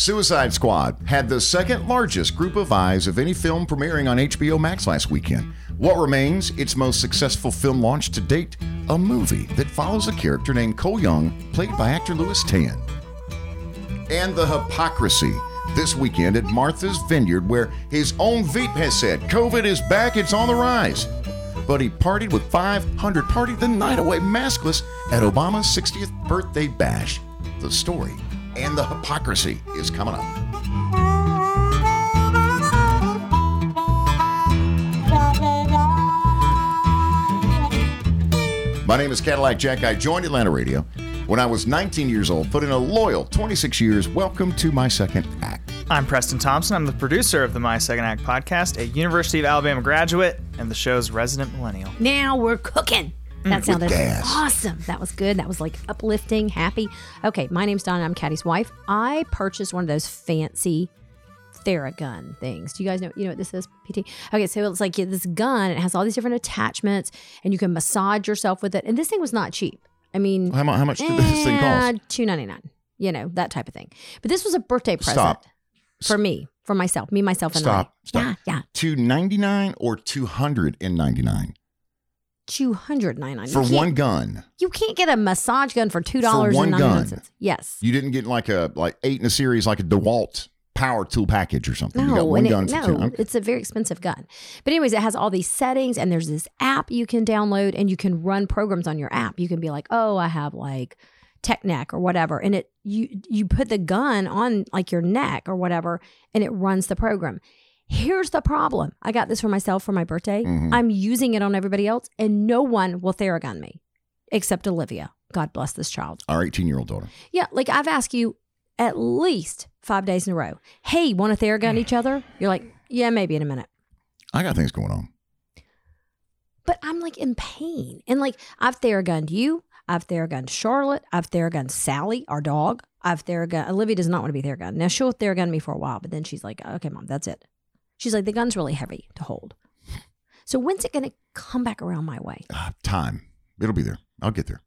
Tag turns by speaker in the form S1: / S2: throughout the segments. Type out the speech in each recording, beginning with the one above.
S1: Suicide Squad had the second largest group of eyes of any film premiering on HBO Max last weekend. What remains its most successful film launch to date? A movie that follows a character named Cole Young, played by actor Lewis Tan. And the hypocrisy this weekend at Martha's Vineyard, where his own Veep has said COVID is back, it's on the rise. But he partied with 500, partied the night away maskless at Obama's 60th birthday bash. The story and the hypocrisy is coming up. My name is Cadillac Jack. I joined Atlanta Radio when I was 19 years old, put in a loyal 26 years. Welcome to my second act.
S2: I'm Preston Thompson. I'm the producer of the My Second Act podcast, a University of Alabama graduate, and the show's resident millennial.
S3: Now we're cooking. Mm, that sounded awesome. That was good. That was like uplifting, happy. Okay, my name's Donna. I'm Caddy's wife. I purchased one of those fancy Theragun things. Do you guys know? You know what this is? PT. Okay, so it's like this gun. It has all these different attachments, and you can massage yourself with it. And this thing was not cheap. I mean,
S1: How, mu- how much did this thing cost?
S3: Eh, two ninety nine. You know that type of thing. But this was a birthday present
S1: Stop.
S3: for me, for myself, me, myself, and
S1: Stop.
S3: I.
S1: Stop.
S3: Yeah, yeah.
S1: 299 or
S3: Two hundred ninety nine
S1: for one gun.
S3: You can't get a massage gun for two dollars
S1: one
S3: and ninety nine
S1: gun.
S3: Yes.
S1: You didn't get like a like eight in a series like a DeWalt power tool package or something. you got
S3: No,
S1: one
S3: it-
S1: gun for
S3: no,
S1: two. Okay.
S3: it's a very expensive gun. But anyways, it has all these settings, and there's this app you can download, and you can run programs on your app. You can be like, oh, I have like tech neck or whatever, and it you you put the gun on like your neck or whatever, and it runs the program. Here's the problem. I got this for myself for my birthday.
S1: Mhm.
S3: I'm using it on everybody else, and no one will Theragun me except Olivia. God bless this child.
S1: Our 18 year old daughter.
S3: Yeah, like I've asked you at least five days in a row. Hey, want to Theragun each other? You're like, yeah, maybe in a minute.
S1: I got things going on.
S3: But I'm like in pain. And like I've Theragunned you. I've Theragunned Charlotte. I've Theragunned Sally, our dog. I've Theragunned Olivia does not want to be Theragunned. Now she'll Theragun me for a while, but then she's like, okay, mom, that's it. She's like, the gun's really heavy to hold. So when's it gonna come back around my way?
S1: Ah, time. It'll be there. I'll get there.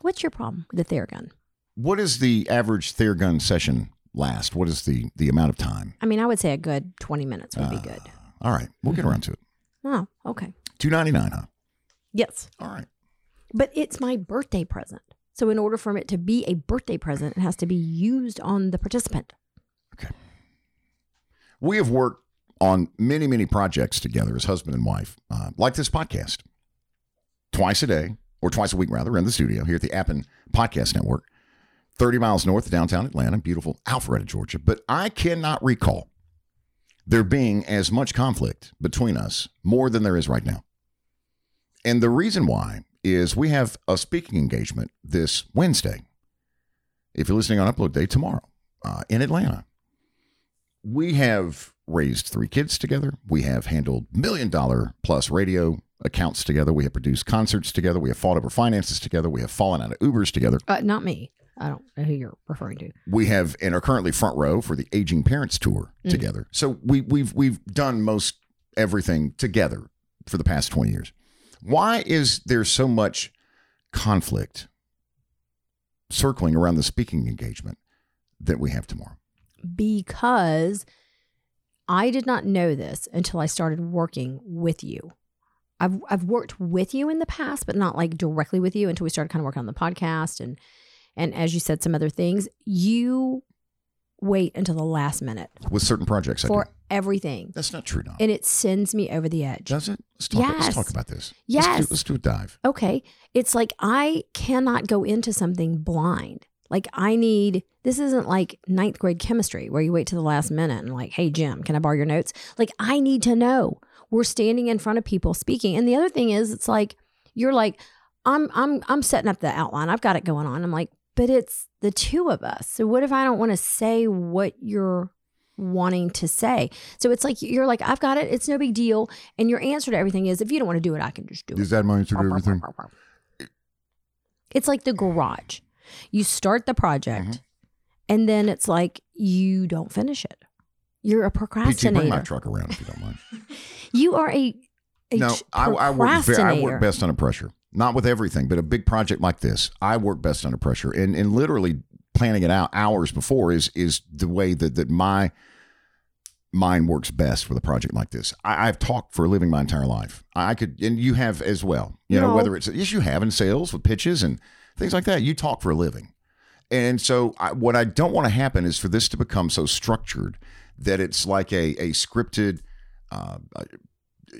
S3: What's your problem with the Theragun?
S1: What is the average Theragun session last? What is the the amount of time?
S3: I mean, I would say a good 20 minutes would be
S1: Uh,
S3: good.
S1: All right, we'll get around to it.
S3: Oh, okay.
S1: 299, huh?
S3: Yes.
S1: All right.
S3: But it's my birthday present. So in order for it to be a birthday present, it has to be used on the participant. Okay.
S1: We have worked on many, many projects together as husband and wife, uh, like this podcast, twice a day, or twice a week rather, in the studio here at the Appen Podcast Network, 30 miles north of downtown Atlanta, beautiful Alpharetta, Georgia. But I cannot recall there being as much conflict between us more than there is right now. And the reason why is we have a speaking engagement this Wednesday. If you're listening on upload day tomorrow uh, in Atlanta, we have raised three kids together. We have handled million dollar plus radio accounts together. We have produced concerts together. We have fought over finances together. We have fallen out of Ubers together.
S3: Uh, not me. I don't know who you're referring to.
S1: We have and are currently front row for the Aging Parents Tour
S3: Mm.
S1: together. So we, we've we've done most everything together for the past twenty years. Why is there so much conflict circling around the speaking engagement that we have tomorrow?
S3: Because I did not know this until I started working with you. I've I've worked with you in the past, but not like directly with you until we started kind of working on the podcast and and as you said some other things. You wait until the last minute
S1: With certain projects, I
S3: for everything.
S1: That's not true, Don.
S3: And it sends me over the edge.
S1: Does it? Let's talk, let's talk about this. Let's
S3: Yes.
S1: do, let's do a dive.
S3: okay, it's like I cannot go into something blind. Like I need this isn't like ninth grade chemistry where you wait to the last minute and like, hey Jim, can I borrow your notes? Like I need to know. We're standing in front of people speaking. And the other thing is it's like you're like, I'm I'm I'm setting up the outline. I've got it going on. I'm like, but it's the two of us. So what if I don't want to say what you're wanting to say? So it's like you're like, I've got it, it's no big deal. And your answer to everything is if you don't want to do it, I can just do it.
S1: Is that my answer to everything?
S3: It's like the garage. You start the project
S1: Mhm.
S3: and then it's like you don't finish it. You're a procrastinator.
S1: PT, bring my truck around if you don't mind.
S3: You are a, a
S1: no,
S3: ch-
S1: I, I work. I work best under pressure. Not with everything, but a big project like this, I work best under pressure. And and literally planning it out hours before is is the way that that my mind works best with a project like this. I, I've talked for a living my entire life. I could, and you have as well. You know, whether it's yes, you have in sales with pitches and things like that. You talk for a living, and so I, what I don't want to happen is for this to become so structured that it's like a a scripted. Uh, uh,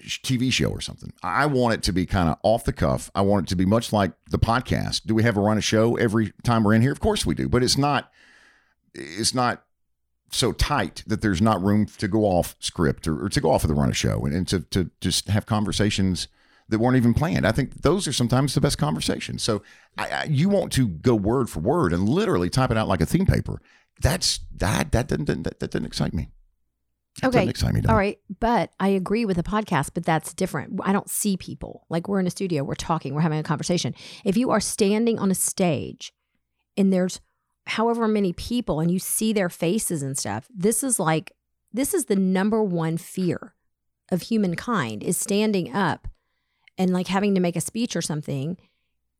S1: TV show or something. I want it to be kind of off the cuff. I want it to be much like the podcast. Do we have a run a show every time we're in here? Of course we do, but it's not. It's not so tight that there's not room to go off script or, or to go off of the run a show and, and to to just have conversations that weren't even planned. I think those are sometimes the best conversations. So I, I, you want to go word for word and literally type it out like a theme paper. That's that that didn't that, that doesn't excite me. That
S3: Okay.
S1: excite me.
S3: All right, but I agree with the podcast, but that's different. I don't see people. Like we're in a studio, we're talking, we're having a conversation. If you are standing on a stage and there's however many people and you see their faces and stuff, this is like this is the number one fear of humankind is standing up and like having to make a speech or something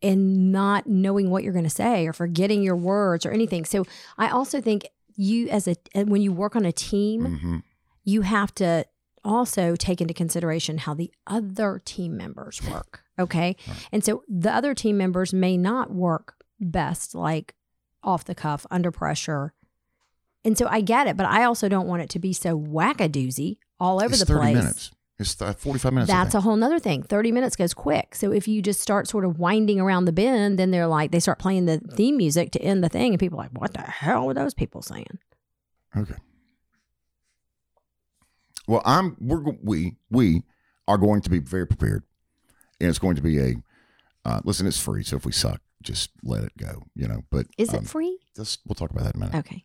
S3: and not knowing what you're going to say or forgetting your words or anything. So I also think you as a when you work on a team,
S1: Mhm.
S3: you have to also take into consideration how the other team members work. Okay.
S1: Right.
S3: And so the other team members may not work best, like off the cuff, under pressure. And so I get it, but I also don't want it to be so whackadoozy all over
S1: It's
S3: the
S1: 30
S3: place.
S1: minutes. It's th- 45 minutes.
S3: That's a whole nother thing. 30 minutes goes quick. So if you just start sort of winding around the bend, then they're like, they start playing the theme music to end the thing. And people are like, what the hell were those people saying?
S1: Okay. Well, I'm we're we we are going to be very prepared, and it's going to be a uh, listen. It's free, so if we suck, just let it go. You know. But
S3: Is
S1: um,
S3: it free?
S1: Just we'll talk about that in a minute.
S3: Okay.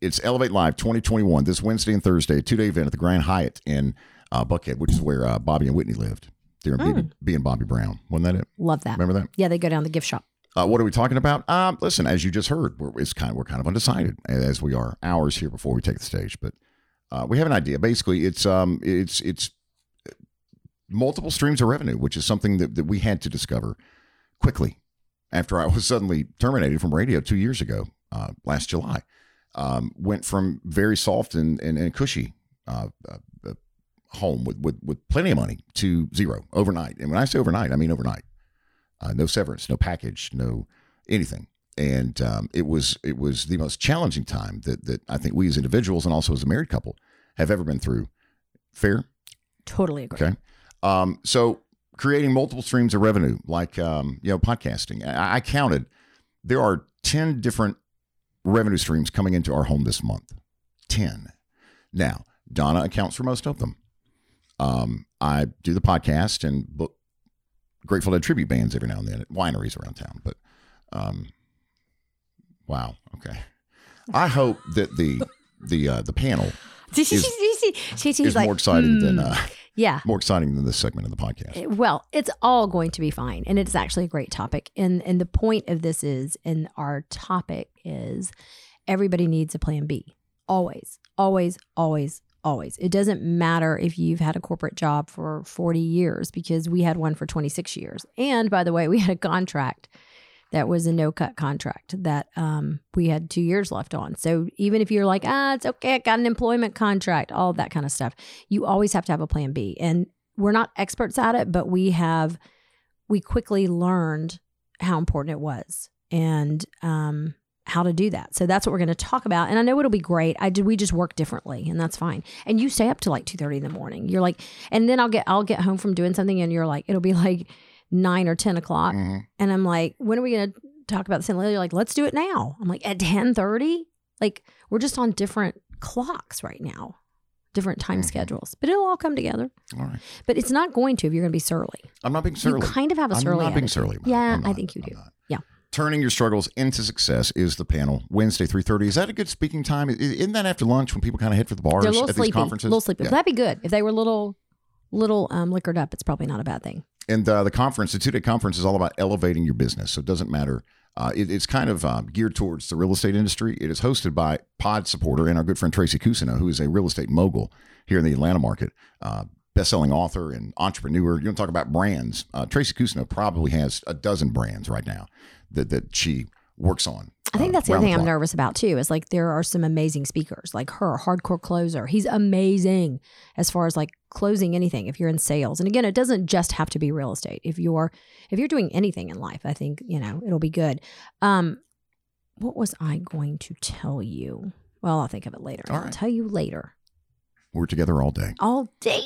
S1: It's Elevate Live 2021 this Wednesday and Thursday, two day event at the Grand Hyatt in uh, Buckhead, which is where uh, Bobby and Whitney lived. They're
S3: Mm.
S1: being Bobby Brown. Wasn't that it?
S3: Love that.
S1: Remember that?
S3: Yeah, they go down the gift shop.
S1: Uh, what are we talking about? Um, listen, as you just heard, we're, it's kind of, we're kind of undecided as we are hours here before we take the stage, but uh, we have an idea. Basically, it's um, it's it's multiple streams of revenue, which is something that, that we had to discover quickly after I was suddenly terminated from radio two years ago, uh, last July. Um, went from very soft and and, and cushy uh, uh, home with, with with plenty of money to zero overnight. And when I say overnight, I mean overnight uh, no severance, no package, no anything. And um, it was it was the most challenging time that that I think we as individuals and also as a married couple have ever been through. Fair,
S3: Totally agree.
S1: okay. Um, so creating multiple streams of revenue, like um, you know podcasting. I, I counted there are ten different revenue streams coming into our home this month. Ten. Now Donna accounts for most of them. Um, I do the podcast and book Grateful Dead tribute bands every now and then at wineries around town. But um, wow, okay. I hope that the the uh, the panel Is- is
S3: like,
S1: more exciting than
S3: hmm.
S1: uh,
S3: yeah.
S1: more exciting than this segment of the podcast.
S3: Well, it's all going to be fine, and it's actually a great topic. And and the point of this is, and our topic is, everybody needs a plan B. Always, always, always, always. It doesn't matter if you've had a corporate job for forty years, because we had one for twenty six years. And by the way, we had a contract that was a no cut contract that um, we had two years left on. So even if you're like, ah, it's okay, I got an employment contract, all that kind of stuff, you always have to have a plan B. And we're not experts at it, but we have we quickly learned how important it was and um, how to do that. So that's what we're going to talk about. And I know it'll be great. I did. We just work differently, and that's fine. And you stay up to like two thirty in the morning. You're like, and then I'll get I'll get home from doing something, and you're like, it'll be like nine or ten o'clock,
S1: Mhm.
S3: and I'm like, when are we going to talk about this? And you're like, let's do it now. I'm like, at ten thirty. Like we're just on different clocks right now, different time
S1: Mhm.
S3: schedules, but it'll all come together.
S1: All right.
S3: But it's not going to if you're going to be surly.
S1: I'm not being surly.
S3: You kind of have a
S1: I'm
S3: surly.
S1: not being
S3: attitude.
S1: surly.
S3: Yeah,
S1: I'm
S3: I think you
S1: I'm
S3: do.
S1: Turning your struggles into success is the panel Wednesday, three thirty. Is that a good speaking time? Isn't that after lunch when people kind of head for the bars
S3: They're a little
S1: at these
S3: sleepy.
S1: conferences?
S3: little sleepy.
S1: Yeah.
S3: That'd be good if they were a little, little um, liquored up. It's probably not a bad thing.
S1: And uh, the conference, the two day conference, is all about elevating your business. So it doesn't matter. Uh, it, it's kind of um, geared towards the real estate industry. It is hosted by Pod Supporter and our good friend Tracy Cousineau, who is a real estate mogul here in the Atlanta market, uh, best-selling author and entrepreneur. You want to talk about brands? Uh, Tracy Cousineau probably has a dozen brands right now that that she works on.
S3: I think
S1: uh,
S3: that's the thing I'm nervous about too. Is like there are some amazing speakers, like her, hardcore closer. He's amazing as far as like closing anything. If you're in sales, and again, it doesn't just have to be real estate. If you're if you're doing anything in life, I think you know it'll be good. Um, what was I going to tell you? Well, I'll think of it later.
S1: All
S3: I'll
S1: right.
S3: tell you later.
S1: We're together all day.
S3: All day.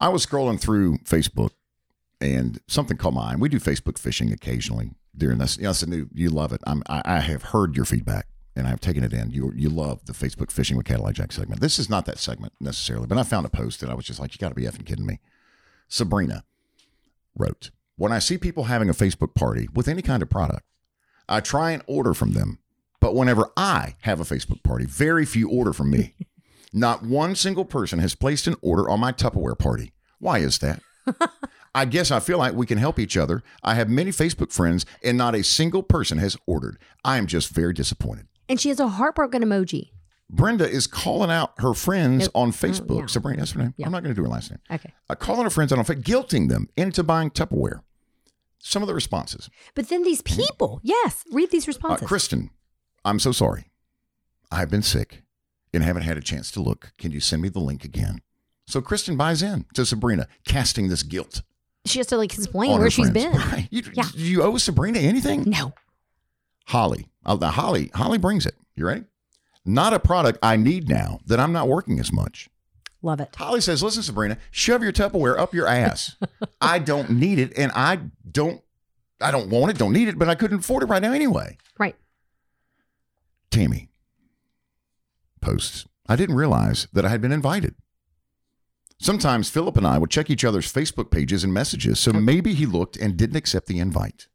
S1: I was scrolling through Facebook and something caught my eye. We do Facebook fishing occasionally during this. You know, you love it. I'm, I, I have heard your feedback and I've taken it in. You, you love the Facebook fishing with Cadillac Jack segment. This is not that segment necessarily, but I found a post and I was just like, you got to be effing kidding me. Sabrina wrote, When I see people having a Facebook party with any kind of product, I try and order from them. But whenever I have a Facebook party, very few order from me. Not one single person has placed an order on my Tupperware party. Why is that? I guess I feel like we can help each other. I have many Facebook friends, and not a single person has ordered. I am just very disappointed.
S3: And she has a heartbroken emoji.
S1: Brenda is calling out her friends
S3: Yep.
S1: on
S3: Oh,
S1: Facebook.
S3: yeah.
S1: Sabrina, that's her name.
S3: Yeah.
S1: I'm not going to do her last name.
S3: Okay.
S1: Uh, calling her friends on Facebook, guilting them into buying Tupperware. Some of the responses.
S3: But then these people, yes, read these
S1: Uh,
S3: responses.
S1: Kristen, I'm so sorry. I've been sick and haven't had a chance to look. Can you send me the link again? So Kristen buys in to Sabrina, casting this guilt
S3: she has to like explain where
S1: her
S3: she's
S1: friends.
S3: been.
S1: Right. You,
S3: Yeah.
S1: Do you owe Sabrina anything?
S3: No.
S1: Holly. Uh, the Holly. Holly brings it. You ready? Not a product I need now that I'm not working as much.
S3: Love it.
S1: Holly says, listen, Sabrina, shove your Tupperware up your ass. I don't need it and I don't I don't want it, don't need it, but I couldn't afford it right now anyway.
S3: Right.
S1: Tammy posts. I didn't realize that I had been invited. Sometimes Philip and I would check each other's Facebook pages and messages, so maybe he looked and didn't accept the invite.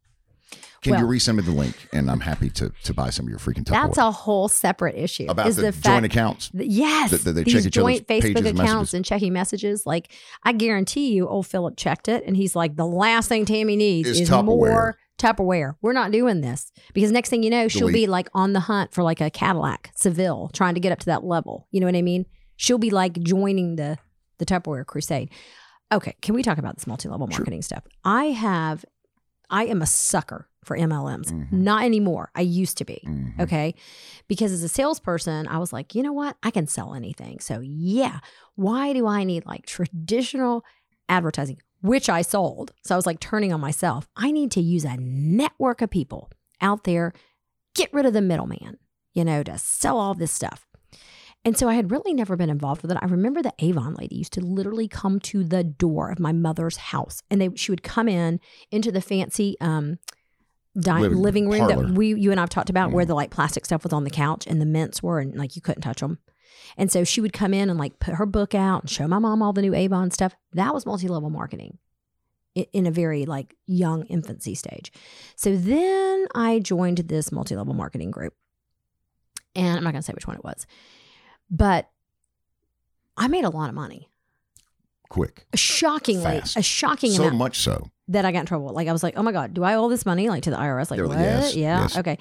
S1: Can you resend me the link? And I'm happy to to buy some of your freaking Tupperware.
S3: That's a whole separate issue.
S1: about
S3: is
S1: the,
S3: the,
S1: joint accounts.
S3: that- yes,
S1: that- that they
S3: these
S1: check each other's
S3: joint Facebook
S1: pages
S3: accounts
S1: messages.
S3: and checking messages. Like I guarantee you, old Philip checked it, and he's like, the last thing Tammy needs
S1: Is
S3: is, more Tupperware. We're not doing this because next thing you know, she'll
S1: Delete.
S3: be like on the hunt for like a Cadillac Seville, trying to get up to that level. You know what I mean? She'll be like joining the the Tupperware crusade. Okay, can we talk about this multi-level
S1: Sure.
S3: marketing stuff? I have, I am a sucker for MLMs.
S1: Mhm.
S3: Not anymore. I used to be.
S1: Mhm.
S3: Okay. Because as a salesperson, I was like, you know what? I can sell anything. So, yeah, why do I need like traditional advertising, which I sold? So I was like turning on myself. I need to use a network of people out there, get rid of the middleman, you know, to sell all this stuff. And so I had really never been involved with it. I remember the Avon lady used to literally come to the door of my mother's house and they she would come in into the fancy um di-
S1: Living-
S3: living, room
S1: parlor.
S3: that we you and I've talked about where the like plastic stuff was on the couch and the mints were and like you couldn't touch them. And so she would come in and like put her book out and show my mom all the new Avon stuff. That was multi-level marketing in a very like young infancy stage. So then I joined this multi-level marketing group. And I'm not going to say which one it was. But I made a lot of money.
S1: Quick.
S3: Shockingly,
S1: Fast.
S3: a shocking
S1: So
S3: amount
S1: much so.
S3: that I got in trouble. Like I was like, oh my god, do I owe this money like to the IRS? Like
S1: They're
S3: what?
S1: like, yes,
S3: yeah,
S1: yes.
S3: okay.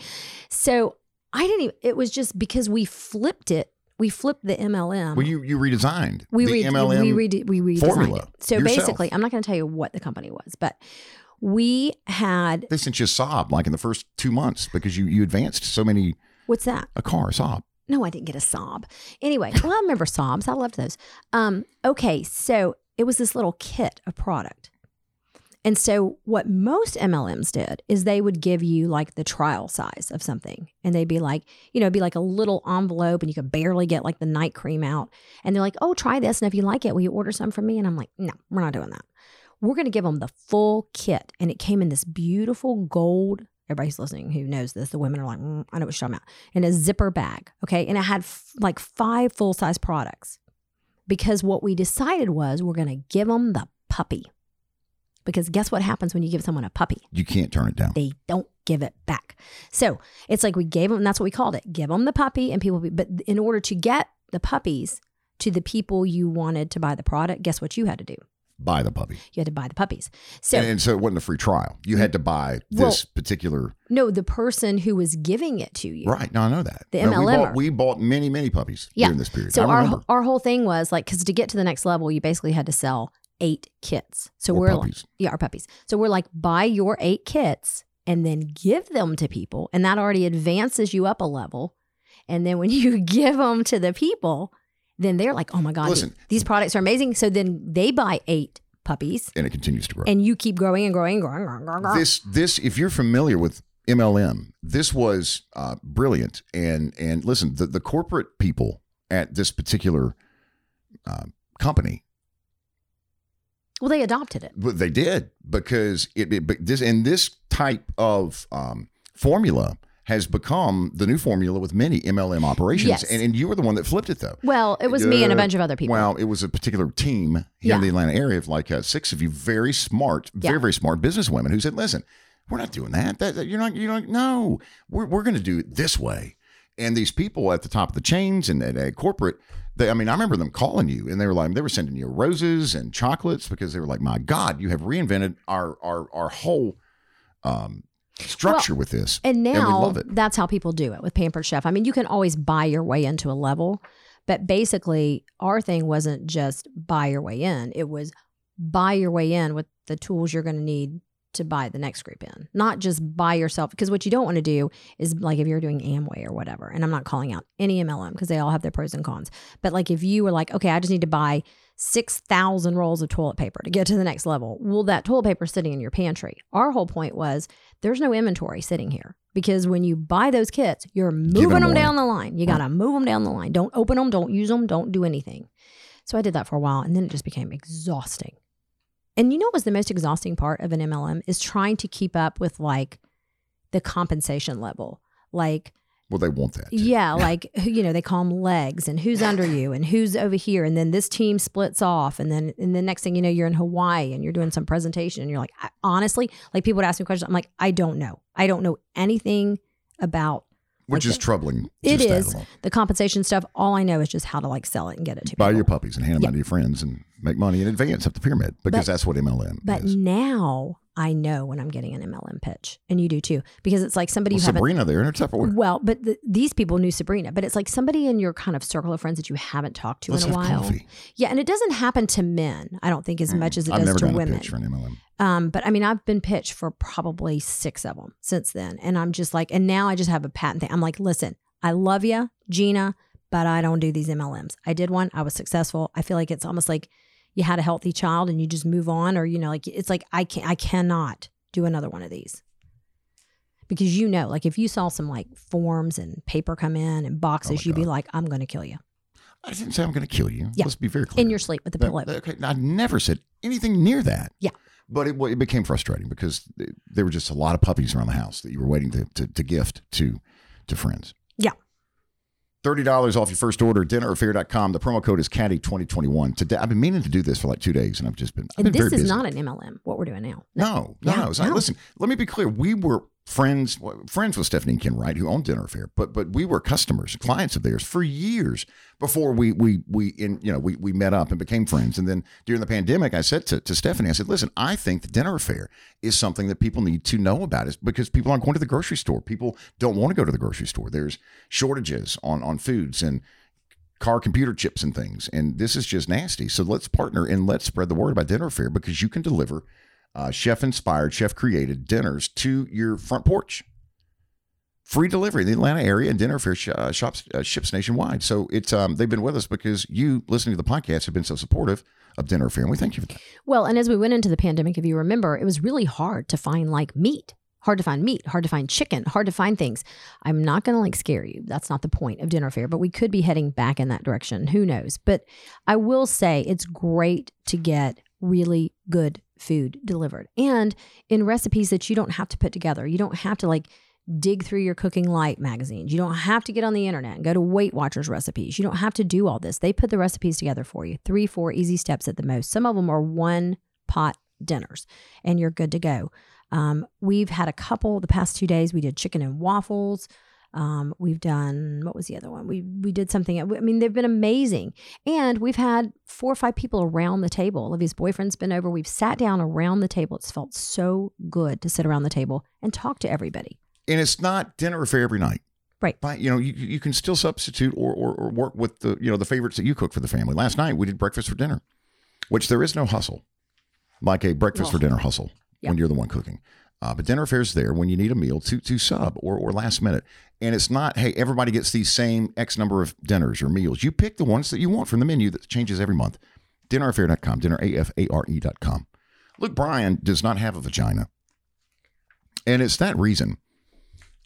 S3: So I didn't even. It was just because we flipped it. We flipped the MLM.
S1: Well, you you redesigned
S3: we
S1: the
S3: re-
S1: MLM.
S3: we redid we redesigned
S1: formula
S3: it. So
S1: yourself.
S3: basically, I'm not going to tell you what the company was, but we had
S1: they sent you a sob like in the first two months because you you advanced so many
S3: what's that?
S1: a car a sob.
S3: No, I didn't get a sob. Anyway, well, I remember sobs. I loved those. Um, okay, so it was this little kit of product. And so what most MLMs did is they would give you like the trial size of something. And they'd be like, you know, it'd be like a little envelope and you could barely get like the night cream out. And they're like, oh, try this. And if you like it, will you order some from me? And I'm like, no, we're not doing that. We're going to give them the full kit. And it came in this beautiful gold. Everybody's listening who knows this. The women are like, mm, I know what you're talking about. In a zipper bag. Okay. And it had f- like five full size products because what we decided was we're going to give them the puppy. Because guess what happens when you give someone a puppy?
S1: You can't turn it down.
S3: They don't give it back. So it's like we gave them, that's what we called it give them the puppy, and people, but in order to get the puppies to the people you wanted to buy the product, guess what you had to do?
S1: Buy the puppy.
S3: You had to buy the puppies. So,
S1: and, and so it wasn't a free trial. You had to buy
S3: Well-
S1: this particular
S3: no, the person who was giving it to you.
S1: right. No, I know that.
S3: The
S1: No, we
S3: MLM.
S1: bought, er. we bought many many puppies
S3: Yeah.
S1: during this period.
S3: So our our whole thing was like because to get to the next level, you basically had to sell eight kits. So
S1: Or
S3: we're like, yeah, our puppies. So we're like, buy your eight kits, and then give them to people. And that already advances you up a level. And then when you give them to the people, then they're like, oh my God,
S1: Listen.
S3: these products are amazing. So then they buy eight puppies
S1: and it continues to grow.
S3: and you keep growing and growing and growing, growing, growing, growing.
S1: this this if you're familiar with MLM, this was uh, brilliant. And and listen, the the corporate people at this particular uh, company,
S3: well, they adopted it.
S1: but they did because it, it but this and this type of um, formula has become the new formula with many MLM operations.
S3: Yes.
S1: And, and you were the one that flipped it though.
S3: Well, it was me and a
S1: Uh,
S3: bunch of other people.
S1: Well, it was a particular team here in the Atlanta area of like uh, six of you very smart, very
S3: Yeah.
S1: very smart businesswomen who said, "Listen, we're not doing that. That, that- you're not. You're not. No, we're we're going to do it this way." And these people at the top of the chains and at, at corporate, they, I mean, I remember them calling you and they were like, they were sending you roses and chocolates because they were like, "My God, you have reinvented our our our whole um, structure with this."
S3: And now
S1: love it.
S3: that's how people do it with Pampered Chef. I mean, you can always buy your way into a level, but basically, our thing wasn't just buy your way in, it was buy your way in with the tools you're going to need to buy the next group in, not just buy yourself. Because what you don't want to do is like if you're doing Amway or whatever, and I'm not calling out any MLM because they all have their pros and cons, but like if you were like, okay, I just need to buy 6,000 rolls of toilet paper to get to the next level. Well, that toilet paper sitting in your pantry. Our whole point was there's no inventory sitting here because when you buy those kits, you're moving
S1: them
S3: them, down the line. You got to move them down the line. Don't open them, don't use them, don't do anything. So I did that for a while and then it just became exhausting. And you know what was the most exhausting part of an MLM is trying to keep up with like the compensation level. Like
S1: Well, they want that.
S3: yeah, like you know, they call them legs and who's under you and who's over here, and then this team splits off, and then and the next thing you know, you're in Hawaii and you're doing some presentation, and you're like, I, honestly, like people would ask me questions, I'm like, I don't know, I don't know anything about
S1: which is troubling.
S3: it is the compensation stuff. All I know is just how to like sell it and get it to
S1: buy
S3: people.
S1: your puppies and hand them
S3: Yeah.
S1: out to your friends and make money in advance up the pyramid because
S3: But-
S1: that's what MLM
S3: But
S1: is.
S3: now I know when I'm getting an MLM pitch, and you do too, because it's like somebody
S1: Well, Sabrina there in her Tupperware.
S3: Well, but the, these people knew Sabrina, but it's like somebody in your kind of circle of friends that you haven't talked to
S1: Let's
S3: in a while.
S1: coffee.
S3: Yeah, and it doesn't happen to men, I don't think, as much as it
S1: I've
S3: does to women.
S1: a pitch for an MLM.
S3: Um, but I mean, I've been pitched for probably six of them since then, and I'm just like, and now I just have a patent thing. I'm like, listen, I love you, Gina, but I don't do these MLMs. I did one, I was successful. I feel like it's almost like you had a healthy child and you just move on, or you know, like it's like I can I cannot do another one of these because you know, like if you saw some like forms and paper come in and boxes, oh you'd be
S1: Oh
S3: like, I'm going to kill you
S1: I didn't say I'm going to kill you.
S3: Yeah.
S1: Let's be very clear.
S3: in your sleep with the pillow.
S1: that- okay, I never said anything near that.
S3: Yeah.
S1: But it, it became frustrating because there were just a lot of puppies around the house that you were waiting to, to, to gift to to friends.
S3: Yeah.
S1: $30 off your first order, dinneraffair.com. The promo code is CADDY2021. Today, I've been meaning to do this for like two days and I've just been, I've
S3: and
S1: been
S3: this is
S1: busy.
S3: not an MLM. What we're doing now.
S1: No, no, no. It's
S3: no.
S1: Listen, let me be clear. We were friends, friends with Stephanie Kinwright, who owned Dinner Affair, but but we were customers, clients of theirs for years before we we we in you know we we met up and became friends. And then during the pandemic, I said to, to Stephanie, I said, listen, I think the Dinner Affair is something that people need to know about, is because people aren't going to the grocery store. People don't want to go to the grocery store. There's shortages on on foods and car computer chips and things. And this is just nasty. So let's partner and let's spread the word about Dinner Affair because you can deliver uh, chef inspired, chef created dinners to your front porch. Free delivery in the Atlanta area and Dinner sh- uh, shops uh, ships nationwide. So it's um, they've been with us because you listening to the podcast have been so supportive of Dinner Affair, and we thank you for that.
S3: Well, and as we went into the pandemic, if you remember, it was really hard to find like meat, hard to find meat, hard to find chicken, hard to find things. I'm not going to like scare you. That's not the point of dinner fair, but we could be heading back in that direction. Who knows? But I will say it's great to get really good food delivered and in recipes that you don't have to put together. You don't have to like dig through your cooking light magazines. You don't have to get on the internet and go to Weight Watchers recipes. You don't have to do all this. They put the recipes together for you. Three, four easy steps at the most. Some of them are one pot dinners and you're good to go. Um, we've had a couple the past two days. We did chicken and waffles. Um, we've done what was the other one? We we did something. I mean, they've been amazing, and we've had four or five people around the table. Olivia's boyfriend's been over. We've sat down around the table. It's felt so good to sit around the table and talk to everybody.
S1: And it's not Dinner Affair every night.
S3: Right.
S1: But you know, you, you can still substitute or, or, or work with the you know the favorites that you cook for the family. Last night we did breakfast for dinner, which there is no hustle, like a breakfast for dinner hustle
S3: yeah.
S1: when you're the one cooking. Uh, but dinner affairs there when you need a meal to to sub or or last minute. And it's not, hey, everybody gets these same X number of dinners or meals. You pick the ones that you want from the menu that changes every month. Dinneraffair.com, dinnerafare.com. Luke Bryan does not have a vagina. And it's that reason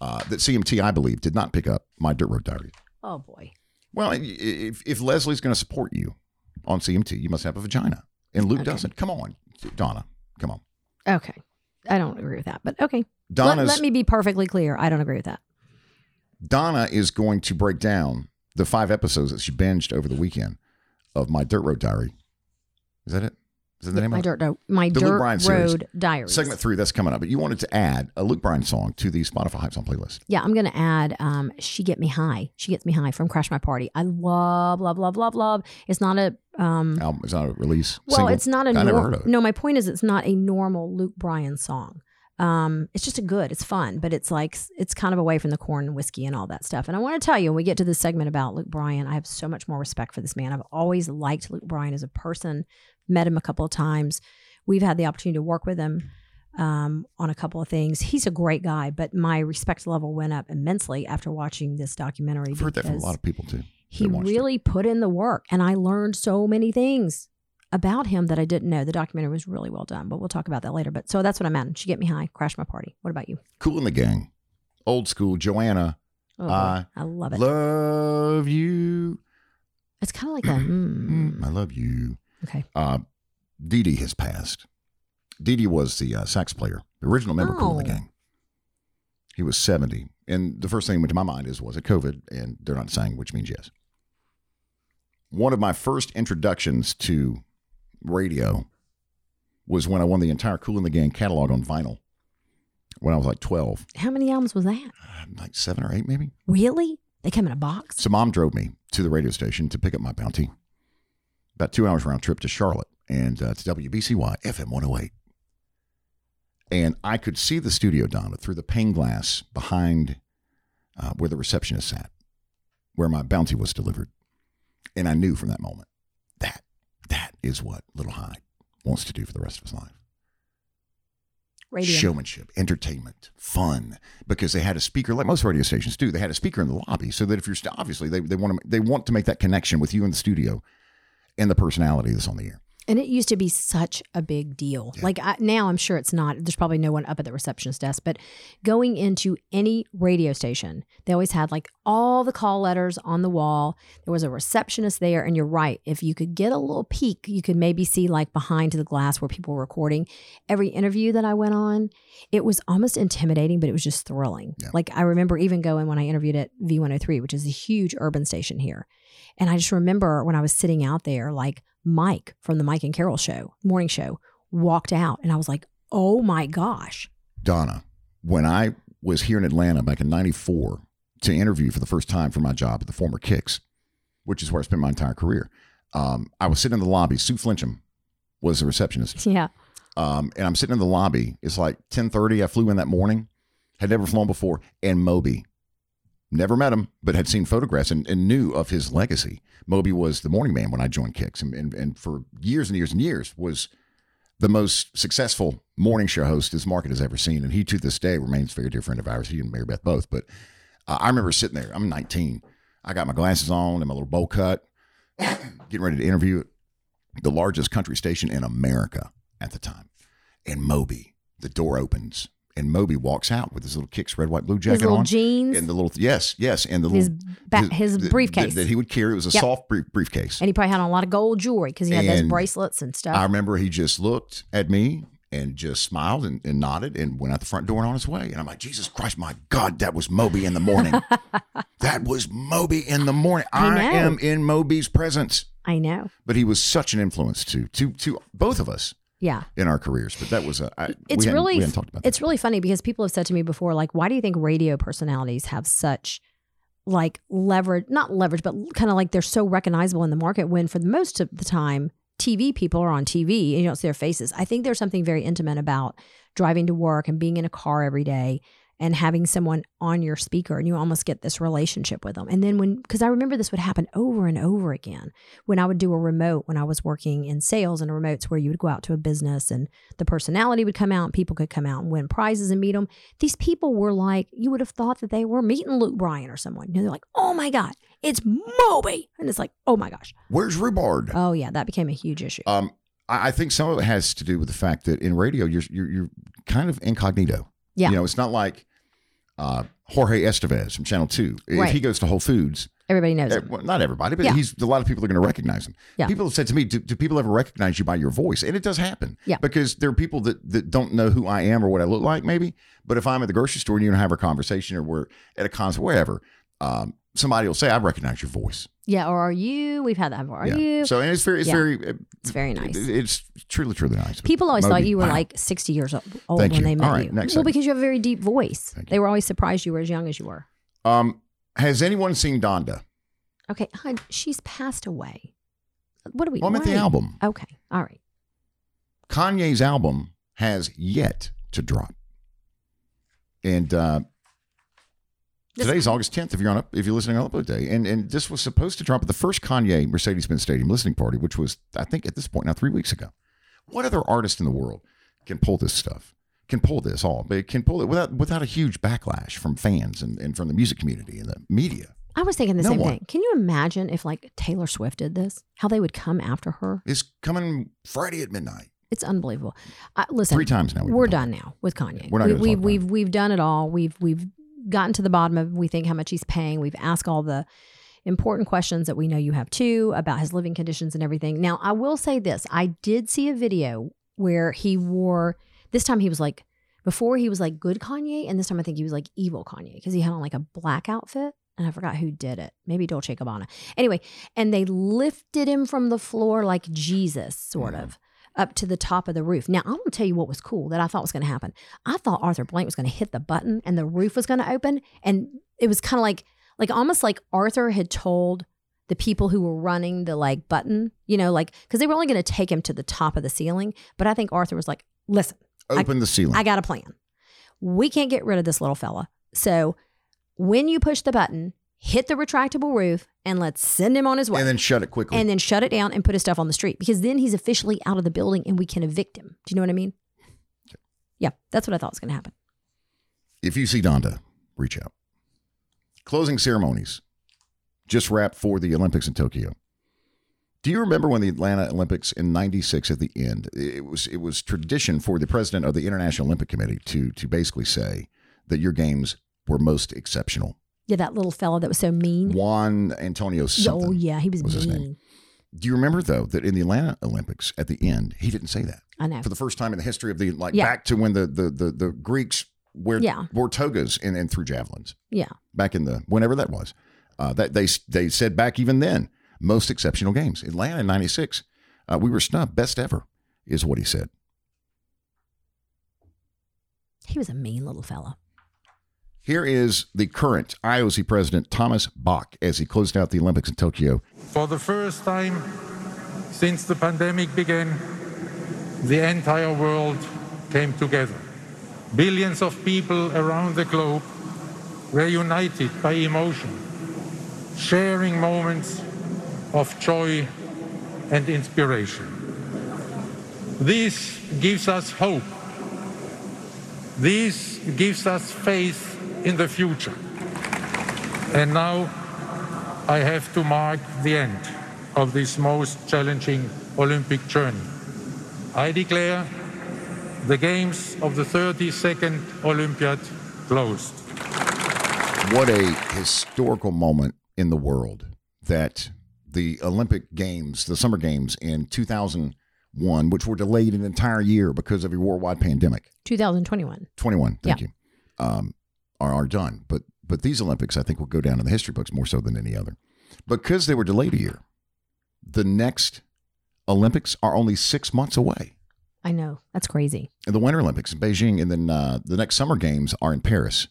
S1: uh, that CMT, I believe, did not pick up my Dirt Road Diary.
S3: Oh boy.
S1: Well, if, if Leslie's going to support you on CMT, you must have a vagina. And Luke
S3: Okay.
S1: doesn't. Come on, Donna. Come on.
S3: Okay. I don't agree with that, but okay. Let, let me be perfectly clear. I don't agree with that.
S1: Donna is going to break down the five episodes that she binged over the weekend of my Dirt Road Diary. Is that it? Is that the name
S3: My
S1: of
S3: dirt, no, my
S1: The Luke
S3: dirt
S1: series.
S3: road diaries.
S1: Segment three, that's coming up. But you wanted to add a Luke Bryan song to the Spotify Hype Song playlist.
S3: Yeah, I'm gonna add um She Get Me High. She Gets Me High from Crash My Party. I love, love, love, love, love. It's not a um
S1: Album is not a release.
S3: well,
S1: single.
S3: it's not a
S1: I never heard of it.
S3: No, my point is it's not a normal Luke Bryan song. Um, it's just a good, it's fun, but it's like it's kind of away from the corn and whiskey and all that stuff. And I want to tell you, when we get to this segment about Luke Bryan, I have so much more respect for this man. I've always liked Luke Bryan as a person, met him a couple of times. We've had the opportunity to work with him um, on a couple of things. He's a great guy, but my respect level went up immensely after watching this documentary.
S1: I've heard that from a lot of people too.
S3: he
S1: watched it.
S3: really put in the work, and I learned so many things about him that I didn't know. The documentary was really well done, but we'll talk about that later. But so that's what I'm at. She get me high, crash my party. What about you?
S1: Kool & the Gang, old school. Joanna,
S3: Oh.
S1: I
S3: I love it.
S1: love you.
S3: it's kind of like a Mm,
S1: I love you.
S3: Okay.
S1: Uh, Dee Dee has passed. Dee Dee was the uh, sax player, the original member of Kool & the
S3: Oh.
S1: Gang. He was 70. And the first thing that went to my mind is, was it COVID? And they're not saying, which means yes. One of my first introductions to radio was when I won the entire Kool & the Gang catalog on vinyl when I was like 12,
S3: How many albums was that?
S1: uh, like seven or eight maybe.
S3: Really? They come in a box?
S1: So mom drove me to the radio station to pick up my bounty. About two hours round trip to Charlotte and uh, to WBCY FM 108. And I could see the studio, Donna, through the pane glass behind uh, where the receptionist sat, where my bounty was delivered. And I knew from that moment that that is what Little Hyde wants to do for the rest of his life
S3: Radio.
S1: showmanship, entertainment, fun. Because they had a speaker, like most radio stations do. They had a speaker in the lobby, so that if you're st- obviously they, they want to they want to make that connection with you in the studio and the personality that's on the air.
S3: And it used to be such a big deal.
S1: Yeah.
S3: Like I, now, I'm sure it's not. There's probably no one up at the receptionist desk, but going into any radio station, they always had like all the call letters on the wall. There was a receptionist there, and you're right. If you could get a little peek, you could maybe see like behind the glass where people were recording. Every interview that I went on, it was almost intimidating, but it was just thrilling.
S1: Yeah.
S3: Like I remember even going when I interviewed at V103, which is a huge urban station here. And I just remember when I was sitting out there, like Mike from the Mike and Carol show, morning show, walked out. And I was like, oh my gosh.
S1: Donna, when I was here in Atlanta back in '94 to interview for the first time for my job at the former Kicks, which is where I spent my entire career, um, I was sitting in the lobby. Sue Flincham was the receptionist.
S3: Yeah.
S1: Um, and I'm sitting in the lobby. It's like 10:30. I flew in that morning, had never flown before, and Moby, never met him, but had seen photographs and, and knew of his legacy. Moby was the morning man when I joined Kicks, and, and and for years and years and years was the most successful morning show host this market has ever seen. And he to this day remains a very dear friend of ours. He and Mary Beth both. But uh, I remember sitting there. I'm 19. I got my glasses on and my little bowl cut, getting ready to interview the largest country station in America at the time. And Moby, the door opens, and Moby walks out with his little kicks, red, white, blue
S3: His
S1: jacket
S3: little
S1: on,
S3: jeans,
S1: and the little yes, yes, and the
S3: his,
S1: little
S3: ba- his,
S1: the-
S3: briefcase.
S1: that, that he would carry. It was a
S3: Yep.
S1: soft brief, briefcase.
S3: and he probably had on a lot of gold jewelry because he had those bracelets and stuff.
S1: I remember he just looked at me and just smiled and, and nodded and went out the front door and on his way. And I'm like, Jesus Christ, my God, that was Moby in the morning. that was Moby in the morning.
S3: I
S1: I, am in Moby's presence.
S3: I know.
S1: But he was such an influence to to to both of us
S3: Yeah.
S1: in our careers. But that was a I,
S3: It's
S1: we hadn't-
S3: really
S1: we hadn't talked about that.
S3: it's really funny because people have said to me before, like, why do you think radio personalities have such like leverage, not leverage, but kind of like they're so recognizable in the market when for the most of the time, TV people are on TV and you don't see their faces. I think there's something very intimate about driving to work and being in a car every day and having someone on your speaker and you almost get this relationship with them. And then when, because I remember this would happen over and over again when I would do a remote when I was working in sales and a remotes where you would go out to a business and the personality would come out and people could come out and win prizes and meet them. These people were like, you would have thought that they were meeting Luke Bryan or someone. You know, they're like, oh my God, it's Moby. And it's like, oh my gosh.
S1: Where's Rhubarb?
S3: Oh yeah, that became a huge issue.
S1: Um, I, I think some of it has to do with the fact that in radio you're you're, you're kind of incognito.
S3: Yeah.
S1: You know, it's not like uh, Jorge Estevez from Channel Two. If
S3: Right.
S1: he goes to Whole Foods,
S3: Everybody knows
S1: eh,
S3: it.
S1: well, not everybody, but
S3: Yeah.
S1: he's a lot of people are going to recognize him.
S3: Yeah.
S1: People have said to me, do, "Do people ever recognize you by your voice?" And it does happen.
S3: Yeah.
S1: Because there are people that that don't know who I am or what I look like, maybe. But if I'm at the grocery store and you and I have a conversation, or we're at a concert, wherever, um, somebody will say, "I recognize your voice."
S3: Yeah, or are you? We've had that before. Are
S1: yeah.
S3: you?
S1: So and it's very, it's
S3: Yeah.
S1: very,
S3: It's very nice.
S1: it- it's truly, truly nice.
S3: People always thought you were
S1: wow.
S3: like 60 years old
S1: Thank
S3: when
S1: you.
S3: they met
S1: right,
S3: you. well, because you have a very deep voice. They were always surprised you were as young as you were.
S1: Um, has anyone seen Donda?
S3: Okay, hun, she's passed away. What do we?
S1: Well, I'm at the album.
S3: Okay, all right.
S1: Kanye's album has yet to drop, and uh, today's August 10th. If you're on up, if you're listening on Upload Day, and and this was supposed to drop at the first Kanye Mercedes-Benz Stadium listening party, which was I think at this point now three weeks ago. What other artist in the world can pull this stuff? Can pull this all? But can pull it without without a huge backlash from fans and, and from the music community and the media.
S3: I was thinking the
S1: No
S3: same
S1: one.
S3: thing. Can you imagine if like Taylor Swift did this? How they would come after her?
S1: It's coming Friday at midnight.
S3: It's unbelievable. I, listen,
S1: Three times now.
S3: we're done now with Kanye.
S1: We're not
S3: we, we've we've we've done it all. We've we've gotten to the bottom of we think how much he's paying. We've asked all the important questions that we know you have too about his living conditions and everything. Now, I will say this. I did see a video where he wore this time he was like before he was like good Kanye and this time I think he was like evil Kanye because he had on like a black outfit and I forgot who did it. Maybe Dolce Gabbana. Anyway, and they lifted him from the floor like Jesus sort
S1: Mhm.
S3: of up to the top of the roof. Now, I'm going to tell you what was cool that I thought was going to happen. I thought Arthur Blank was going to hit the button and the roof was going to open. And it was kind of like, like almost like Arthur had told the people who were running the like button, you know, like, because they were only going to take him to the top of the ceiling. But I think Arthur was like, listen,
S1: Open the ceiling.
S3: I got a plan. We can't get rid of this little fella. So when you push the button, hit the retractable roof and let's send him on his way
S1: and then shut it quickly.
S3: and then shut it down and put his stuff on the street because then he's officially out of the building and we can evict him. Do you know what I mean? Yeah, that's what I thought was going to happen.
S1: if you see Donda, reach out. Closing ceremonies just wrapped for the Olympics in Tokyo. Do you remember when the Atlanta Olympics in '96 at the end? It was it was tradition for the president of the International Olympic Committee to to basically say that your games were most exceptional.
S3: Yeah, that little fella that was so mean.
S1: Juan Antonio something.
S3: Oh yeah, he was,
S1: was his
S3: mean.
S1: name? Do you remember though that in the Atlanta Olympics at the end he didn't say that
S3: I know.
S1: for the first time in the history of the like
S3: Yeah.
S1: back to when the the the, the Greeks wear
S3: Yeah.
S1: wore togas and, and threw javelins
S3: Yeah,
S1: back in the whenever that was. Uh, that they they said back even then most exceptional games. Atlanta in '96, uh, we were snubbed. Best ever is what he said.
S3: he was a mean little fella.
S1: Here is the current IOC president Thomas Bach as he closed out the Olympics in Tokyo.
S4: For the first time since the pandemic began, the entire world came together. Billions of people around the globe were united by emotion, sharing moments of joy and inspiration. This gives us hope. This gives us faith in the future. And now I have to mark the end of this most challenging Olympic journey. I declare the Games of the 32nd Olympiad closed.
S1: What a historical moment in the world that the Olympic Games, the Summer Games in 2001, which were delayed an entire year because of a worldwide pandemic,
S3: 2021.
S1: 21, thank you, um, are, are done. But but these Olympics, I think, will go down in the history books more so than any other. Because they were delayed a year, the next Olympics are only six months away.
S3: I know that's crazy.
S1: And the Winter Olympics in Beijing, and then uh, the next Summer Games are in Paris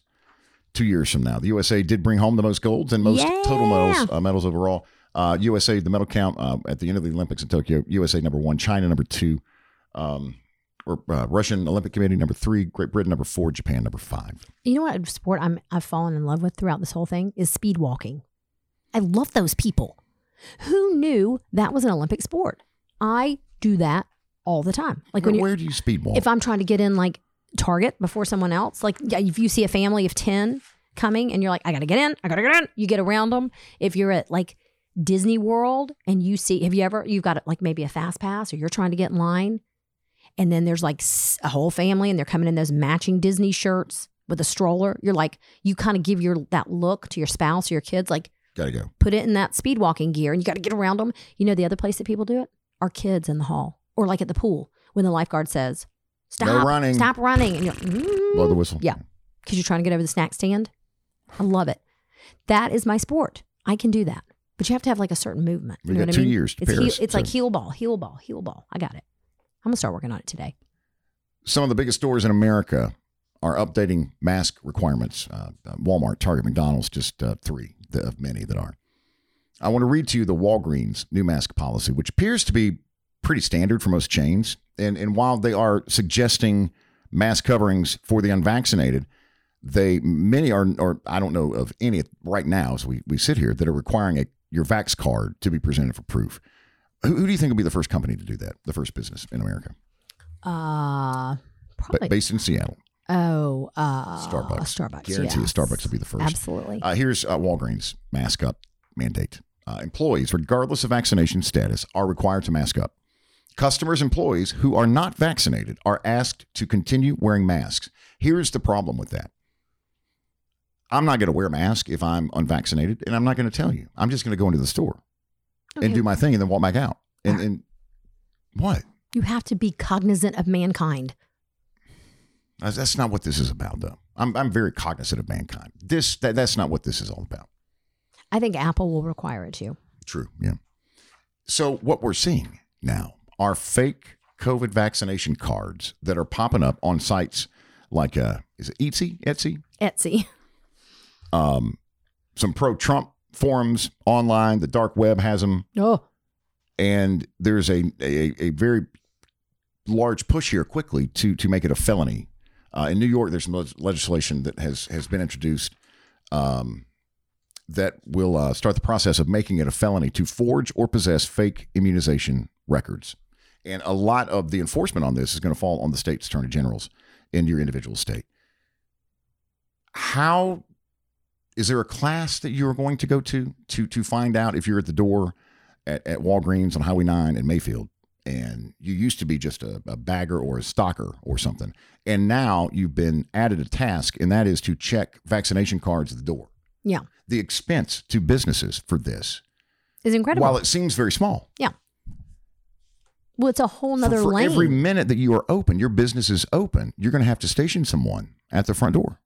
S1: two years from now. The USA did bring home the most golds and most total medals uh, medals overall. Uh, USA, the medal count uh, at the end of the Olympics in Tokyo, USA number one, China number two. Um, or uh, Russian Olympic Committee number three, Great Britain number four, Japan number five.
S3: You know what sport I'm I've fallen in love with throughout this whole thing is speed walking. I love those people. Who knew that was an Olympic sport? I do that all the time. Like
S1: Where,
S3: when
S1: where do you speed walk?
S3: if I'm trying to get in like Target before someone else, like if you see a family of 10 coming and you're like, I gotta get in, I gotta get in, you get around them. If you're at like Disney World and you see, have you ever, you've got like maybe a fast pass or you're trying to get in line and then there's like a whole family and they're coming in those matching Disney shirts with a stroller. You're like, you kind of give your that look to your spouse or your kids, like
S1: Gotta go.
S3: put it in that speed walking gear and you got to get around them. You know, the other place that people do it are kids in the hall or like at the pool when the lifeguard says, stop
S1: running."
S3: stop running. And you're, mm,
S1: Blow the whistle.
S3: yeah, because you're trying to get over the snack stand. I love it. That is my sport. I can do that. But you have to have like a certain movement. You
S1: We
S3: know
S1: got
S3: what
S1: two
S3: I mean?
S1: years to
S3: It's, heel,
S1: Paris,
S3: it's like heel ball, heel ball, heel ball. I got it. I'm going to start working on it today.
S1: Some of the biggest stores in America are updating mask requirements. Uh, uh, Walmart, Target, McDonald's, just uh, three of many that are. I want to read to you the Walgreens new mask policy, which appears to be pretty standard for most chains. And, and while they are suggesting mask coverings for the unvaccinated, they many are, or I don't know of any right now as we, we sit here that are requiring a your Vax card to be presented for proof. Who, who do you think will be the first company to do that? The first business in America,
S3: Uh, probably.
S1: based in Seattle.
S3: oh, uh,
S1: Starbucks.
S3: Starbucks.
S1: Guarantee you
S3: yes.
S1: Starbucks will be the first.
S3: Absolutely.
S1: Uh, here's uh, Walgreens mask up mandate. Uh, employees, regardless of vaccination status, are required to mask up. Customers, employees who are not vaccinated are asked to continue wearing masks. Here's the problem with that. I'm not going to wear a mask if I'm unvaccinated, and I'm not going to tell you. I'm just going to go into the store
S3: Okay.
S1: and do my thing and then walk back out. And, and what?
S3: you have to be cognizant of mankind.
S1: That's, that's not what this is about, though. I'm, I'm very cognizant of mankind. This that, that's not what this is all about.
S3: I think Apple will require it too.
S1: True. Yeah. So what we're seeing now are fake COVID vaccination cards that are popping up on sites like uh, is it Etsy? Etsy?
S3: Etsy.
S1: Um, some pro-Trump forums online. The dark web has them,
S3: Oh,
S1: and there's a a, a very large push here quickly to to make it a felony. Uh, in New York, there's some legislation that has has been introduced um, that will uh, start the process of making it a felony to forge or possess fake immunization records. And a lot of the enforcement on this is going to fall on the state's attorney generals in your individual state. How is there a class that you are going to go to to to find out if you're at the door at, at Walgreens on Highway 9 in Mayfield and you used to be just a, a bagger or a stalker or something and now you've been added a task and that is to check vaccination cards at the door
S3: yeah.
S1: the expense to businesses for this
S3: Is incredible.
S1: while it seems very small Yeah.
S3: well, it's a whole
S1: for, for
S3: lane.
S1: every minute that you are open your business is open you're going to have to station someone at the front door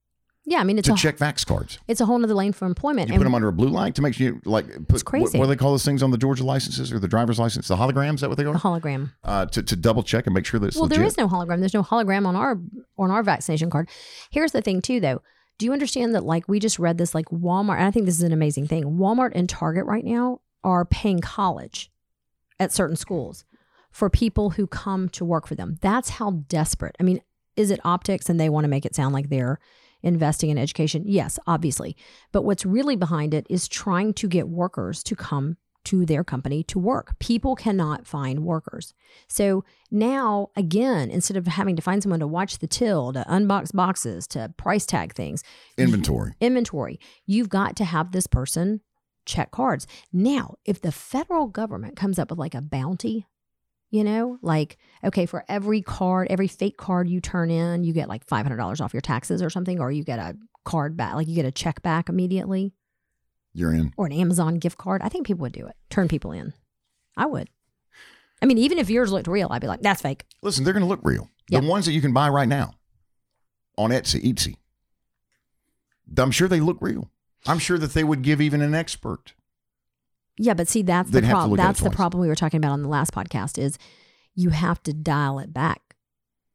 S3: yeah, I mean it's
S1: to
S3: a
S1: check vax cards
S3: it's a whole other lane for employment.
S1: you
S3: and
S1: put them under a blue light to make sure you like put
S3: crazy.
S1: What, what do they call those things on the Georgia licenses or the driver's license the holograms is that what they
S3: a
S1: are
S3: hologram.
S1: uh, to, to double check and make sure that it's
S3: Well,
S1: legit
S3: there is no hologram. There's no hologram on our on our vaccination card. Here's the thing, too, though. Do you understand that? Like we just read this, like Walmart. And I think this is an amazing thing. Walmart and Target right now are paying college at certain schools for people who come to work for them. That's how desperate. I mean, is it optics and they want to make it sound like they're investing in education? Yes, obviously. But what's really behind it is trying to get workers to come to their company to work. People cannot find workers. So now, again, instead of having to find someone to watch the till, to unbox boxes, to price tag things,
S1: inventory
S3: inventory, you've got to have this person check cards. Now, if the federal government comes up with like a bounty, you know, like, okay, for every card, every fake card you turn in, you get like $500 off your taxes or something, or you get a card back, like you get a check back immediately,
S1: you're in
S3: or an Amazon gift card. I think people would do it, turn people in. I would. I mean, even if yours looked real, I'd be like, that's fake.
S1: Listen, they're going to look real.
S3: Yep.
S1: The ones that you can buy right now on Etsy, Etsy. I'm sure they look real. I'm sure that they would give even an expert.
S3: Yeah, but see, that's the problem.
S1: it
S3: That's the problem we were talking about on the last podcast. Is you have to dial it back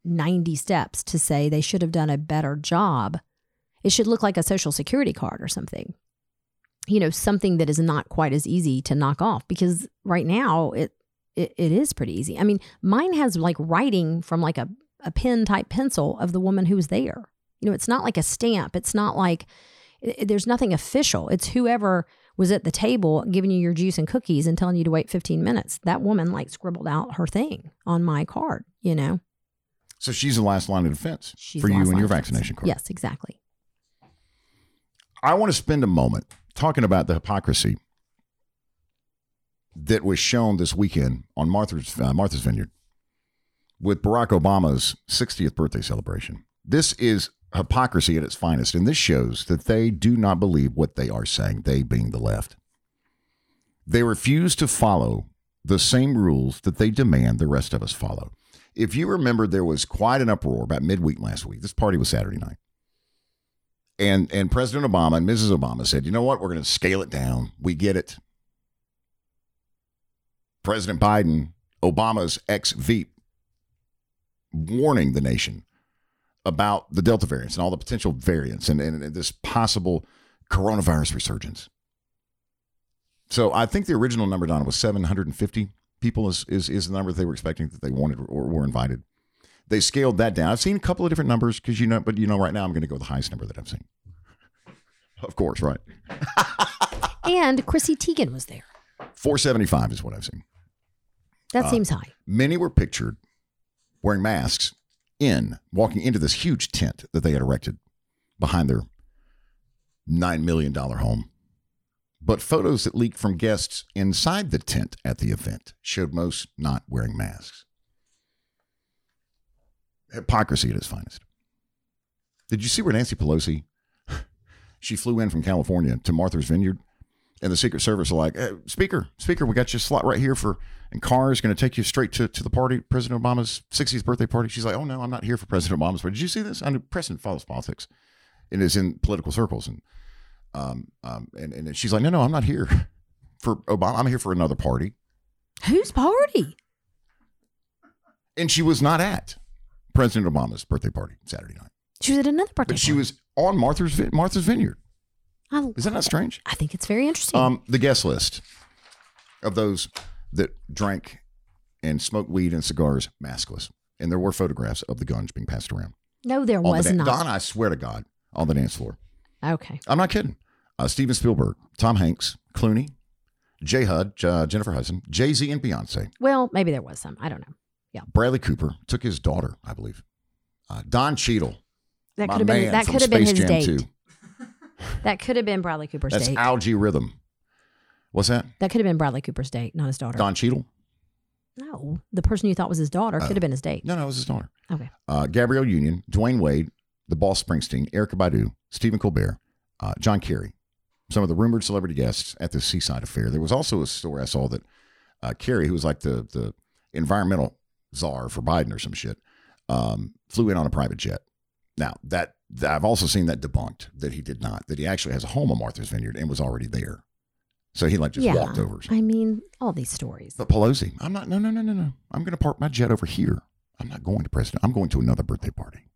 S3: ninety steps to say they should have done a better job. It should look like a social security card or something. You know, something that is not quite as easy to knock off because right now it it, it is pretty easy. I mean, mine has like writing from like a a pen type pencil of the woman who was there. You know, it's not like a stamp. It's not like i- there's nothing official. It's whoever was at the table giving you your juice and cookies and telling you to wait 15 minutes. That woman like scribbled out her thing on my card, you know?
S1: So she's the last line of defense
S3: She's
S1: for you and your
S3: line of defense.
S1: vaccination card.
S3: Yes, exactly.
S1: I want to spend a moment talking about the hypocrisy that was shown this weekend on Martha's, uh, Martha's Vineyard with Barack Obama's 60th birthday celebration. This is hypocrisy at its finest, and this shows that they do not believe what they are saying, they being the left. They refuse to follow the same rules that they demand the rest of us follow. If you remember, there was quite an uproar about midweek last week. This party was Saturday night and and President Obama and Mrs. Obama said, "You know what? We're going to scale it down. We get it." President Biden, Obama's ex Veep, warning the nation about the Delta variants and all the potential variants and, and, and this possible coronavirus resurgence. So I think the original number, Donna, was 750 people is, is, is the number that they were expecting that they wanted or were invited. They scaled that down. I've seen a couple of different numbers because you know, but you know, right now I'm going to go with the highest number that I've seen. Of course, right?
S3: And Chrissy Teigen was there.
S1: 475 is what I've seen.
S3: That
S1: Uh,
S3: seems high.
S1: Many were pictured wearing masks in, walking into this huge tent that they had erected behind their $9 million home. But photos that leaked from guests inside the tent at the event showed most not wearing masks. Hypocrisy at its finest. Did you see where Nancy Pelosi? She flew in from California to Martha's Vineyard, and the Secret Service are like, "Eh, "Speaker, Speaker, we got you a slot right here for and car is going to take you straight to, to the party, President Obama's 60th birthday party. She's like, oh, no, I'm not here for President Obama's party. Did you see this? I know President follows politics and is in political circles. And, um, um, and, and she's like, no, no, I'm not here for Obama. I'm here for another party.
S3: Whose party?
S1: And she was not at President Obama's birthday party Saturday night,
S3: She was at another birthday.
S1: but she was on Martha's, Martha's Vineyard.
S3: I,
S1: Is that not strange?
S3: I think it's very interesting.
S1: Um, the guest list of those that drank and smoked weed and cigars maskless. And there were photographs of the guns being passed around.
S3: no, there
S1: the
S3: was
S1: dan-
S3: not.
S1: Don, I swear to God, on the dance floor.
S3: Okay.
S1: I'm not kidding. Uh, Steven Spielberg, Tom Hanks, Clooney, J. Hud, uh, Jennifer Hudson, Jay Z, and Beyonce.
S3: Well, maybe there was some. I don't know. Yeah.
S1: Bradley Cooper took his daughter, I believe. Uh, Don Cheadle,
S3: That could have been that could have been his
S1: Jam
S3: date.
S1: 2.
S3: That could have been Bradley Cooper's date.
S1: That's
S3: date.
S1: Algae Rhythm. What's that?
S3: That could have been Bradley Cooper's date, not his daughter.
S1: Don Cheadle?
S3: No, the person you thought was his daughter could have been his date.
S1: No, no, it was his daughter.
S3: Okay.
S1: Uh, Gabrielle Union, Dwyane Wade, the Boss Springsteen, Erykah Badu, Stephen Colbert, uh, John Kerry, some of the rumored celebrity guests at the Seaside Affair. There was also a story I saw that uh, Kerry, who was like the the environmental czar for Biden or some shit, um, flew in on a private jet. Now that I've also seen that debunked that he did not. That he actually has a home on Martha's Vineyard and was already there. So he like just
S3: yeah.
S1: walked over.
S3: I mean, all these stories.
S1: But Pelosi, I'm not. No, no, no, no, no. I'm going to park my jet over here. I'm not going to president. I'm going to another birthday party.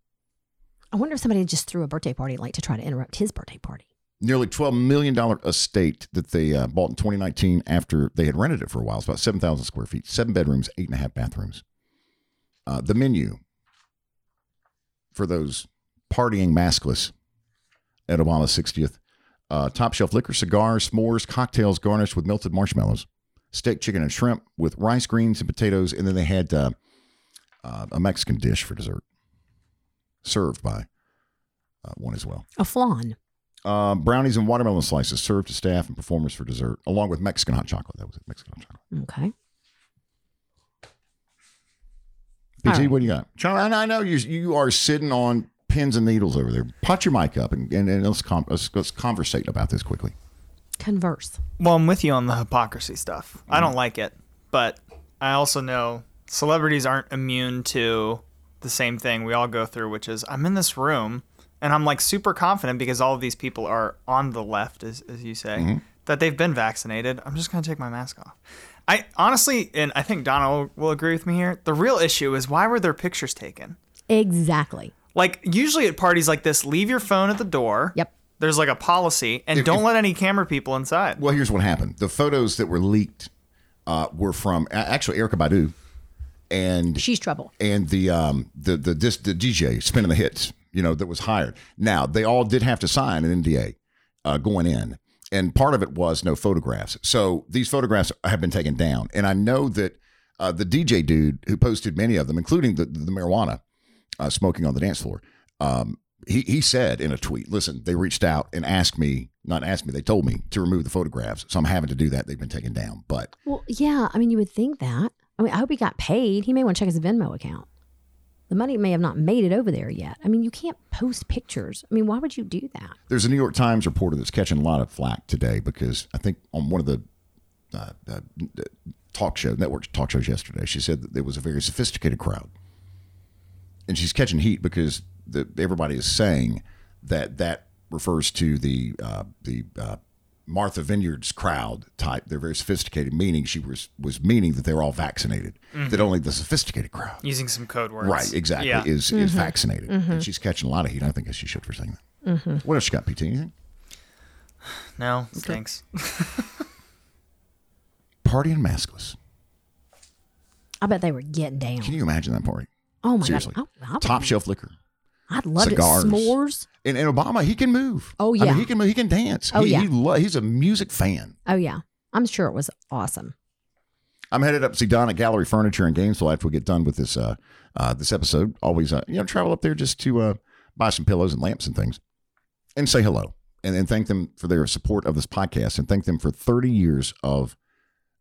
S3: I wonder if somebody just threw a birthday party like to try to interrupt his birthday party.
S1: Nearly $12 million estate that they uh, bought in 2019 after they had rented it for a while. It's about 7,000 square feet, seven bedrooms, eight and a half bathrooms. Uh, the menu for those partying maskless at Obama's 60th uh, top shelf liquor, cigars, s'mores, cocktails garnished with melted marshmallows, steak, chicken, and shrimp with rice, greens, and potatoes. And then they had uh, uh, a Mexican dish for dessert, served by uh, one as well.
S3: A flan.
S1: Uh, brownies and watermelon slices served to staff and performers for dessert, along with Mexican hot chocolate. That was it, Mexican hot chocolate.
S3: Okay.
S1: PT,
S3: right.
S1: what do you got? Charlie, I know you you are sitting on pins and needles over there. Pot your mic up and, and, and let's, com- let's, let's conversate about this quickly.
S3: Converse.
S2: Well, I'm with you on the hypocrisy stuff. I don't mm. like it, but I also know celebrities aren't immune to the same thing we all go through, which is I'm in this room and I'm like super confident because all of these people are on the left, as, as you say, mm-hmm. that they've been vaccinated. I'm just going to take my mask off. I honestly, and I think Donna will, will agree with me here, the real issue is why were their pictures taken?
S3: Exactly.
S2: Like, usually at parties like this, leave your phone at the door.
S3: Yep.
S2: There's like a policy, and
S1: If-
S2: don't
S1: if-
S2: let any camera people inside.
S1: Well, here's what happened. The photos that were leaked uh, were from a- actually Erykah Badu and
S3: She's trouble.
S1: and the um the the this the DJ spinning the hits, you know, that was hired. Now they all did have to sign an NDA uh, going in, and part of it was no photographs. So these photographs have been taken down, and I know that uh, the DJ dude who posted many of them, including the the marijuana uh, smoking on the dance floor. Um, he, he said in a tweet, listen, they reached out and asked me, not asked me, they told me to remove the photographs. So I'm having to do that. They've been taken down. But
S3: Well, yeah. I mean, you would think that. I mean, I hope he got paid. He may want to check his Venmo account. The money may have not made it over there yet. I mean, you can't post pictures. I mean, why would you do that?
S1: There's a New York Times reporter that's catching a lot of flack today because I think on one of the uh, uh, talk show network talk shows yesterday, she said that there was a very sophisticated crowd, and she's catching heat because the, everybody is saying that that refers to the uh, the uh, Martha Vineyards crowd type. They're very sophisticated, meaning she was was meaning that they're all vaccinated. That only the sophisticated crowd,
S2: Using some code words.
S1: right? Exactly,
S2: Yeah.
S1: is is vaccinated, and she's catching a lot of heat. I think as she should for saying that. What else you got, PT? Anything?
S2: No, thanks.
S1: Party in maskless.
S3: I bet they were getting down.
S1: Can you imagine that party?
S3: Oh my
S1: Seriously.
S3: god! I, I
S1: Top shelf liquor.
S3: I'd love
S1: cigars.
S3: it. S'mores.
S1: And, and Obama, he can move.
S3: Oh,
S1: I
S3: yeah.
S1: mean, he can move. He can dance.
S3: Oh,
S1: he,
S3: yeah.
S1: he lo- he's a music fan.
S3: Oh yeah, I'm sure it was awesome.
S1: I'm headed up to see Don at Gallery Furniture in Gainesville after we get done with this uh, uh, this episode. Always, uh, you know, travel up there just to uh, buy some pillows and lamps and things, and say hello, and, and thank them for their support of this podcast, and thank them for 30 years of.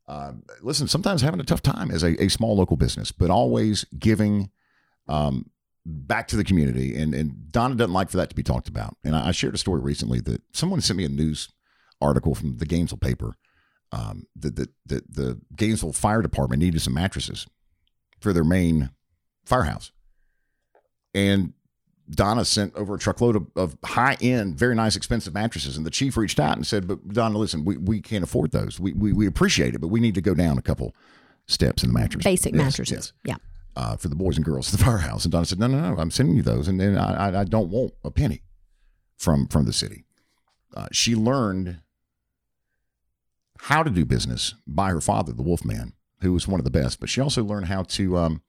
S1: Uh, listen, sometimes having a tough time as a, a small local business, but always giving um, back to the community. And, and Donna doesn't like for that to be talked about. And I, I shared a story recently that someone sent me a news article from the Gainesville paper um, that the, the, the Gainesville Fire Department needed some mattresses for their main firehouse. And Donna sent over a truckload of, of high end, very nice, expensive mattresses. And the chief reached out and said, But Donna, listen, we, we can't afford those. We, we, we appreciate it, but we need to go down a couple steps in the mattress.
S3: Basic
S1: Yes,
S3: mattresses.
S1: yes,
S3: Yeah.
S1: Uh, for the boys and girls at the firehouse. And Donna said, No, no, no, I'm sending you those. And then I, I, don't want a penny from, from the city. Uh, she learned how to do business by her father, the Wolfman, who was one of the best. But she also learned how to um,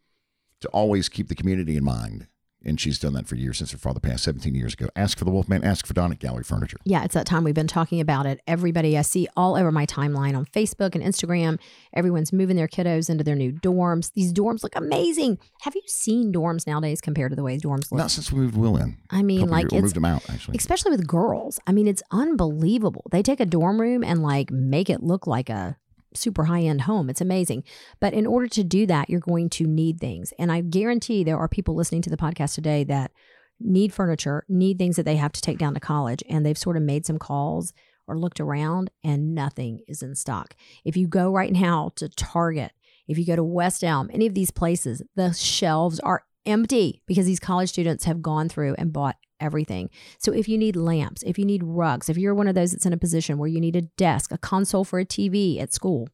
S1: to always keep the community in mind. And she's done that for years since her father passed 17 years ago. Ask for the Wolfman, ask for Don at Gallery Furniture.
S3: Yeah, it's that time we've been talking about it. Everybody I see all over my timeline on Facebook and Instagram, everyone's moving their kiddos into their new dorms. These dorms look amazing. Have you seen dorms nowadays compared to the way dorms look?
S1: Not since we moved Will in.
S3: I mean, like
S1: years-
S3: it's
S1: moved them out actually.
S3: especially with girls. I mean, it's unbelievable. They take a dorm room and like make it look like a super high end home. It's amazing. But in order to do that, you're going to need things. And I guarantee there are people listening to the podcast today that need furniture, need things that they have to take down to college, and they've sort of made some calls or looked around and nothing is in stock. If you go right now to Target, if you go to West Elm, any of these places, the shelves are empty because these college students have gone through and bought everything. So if you need lamps, if you need rugs, if you're one of those that's in a position where you need a desk, a console for a TV at school,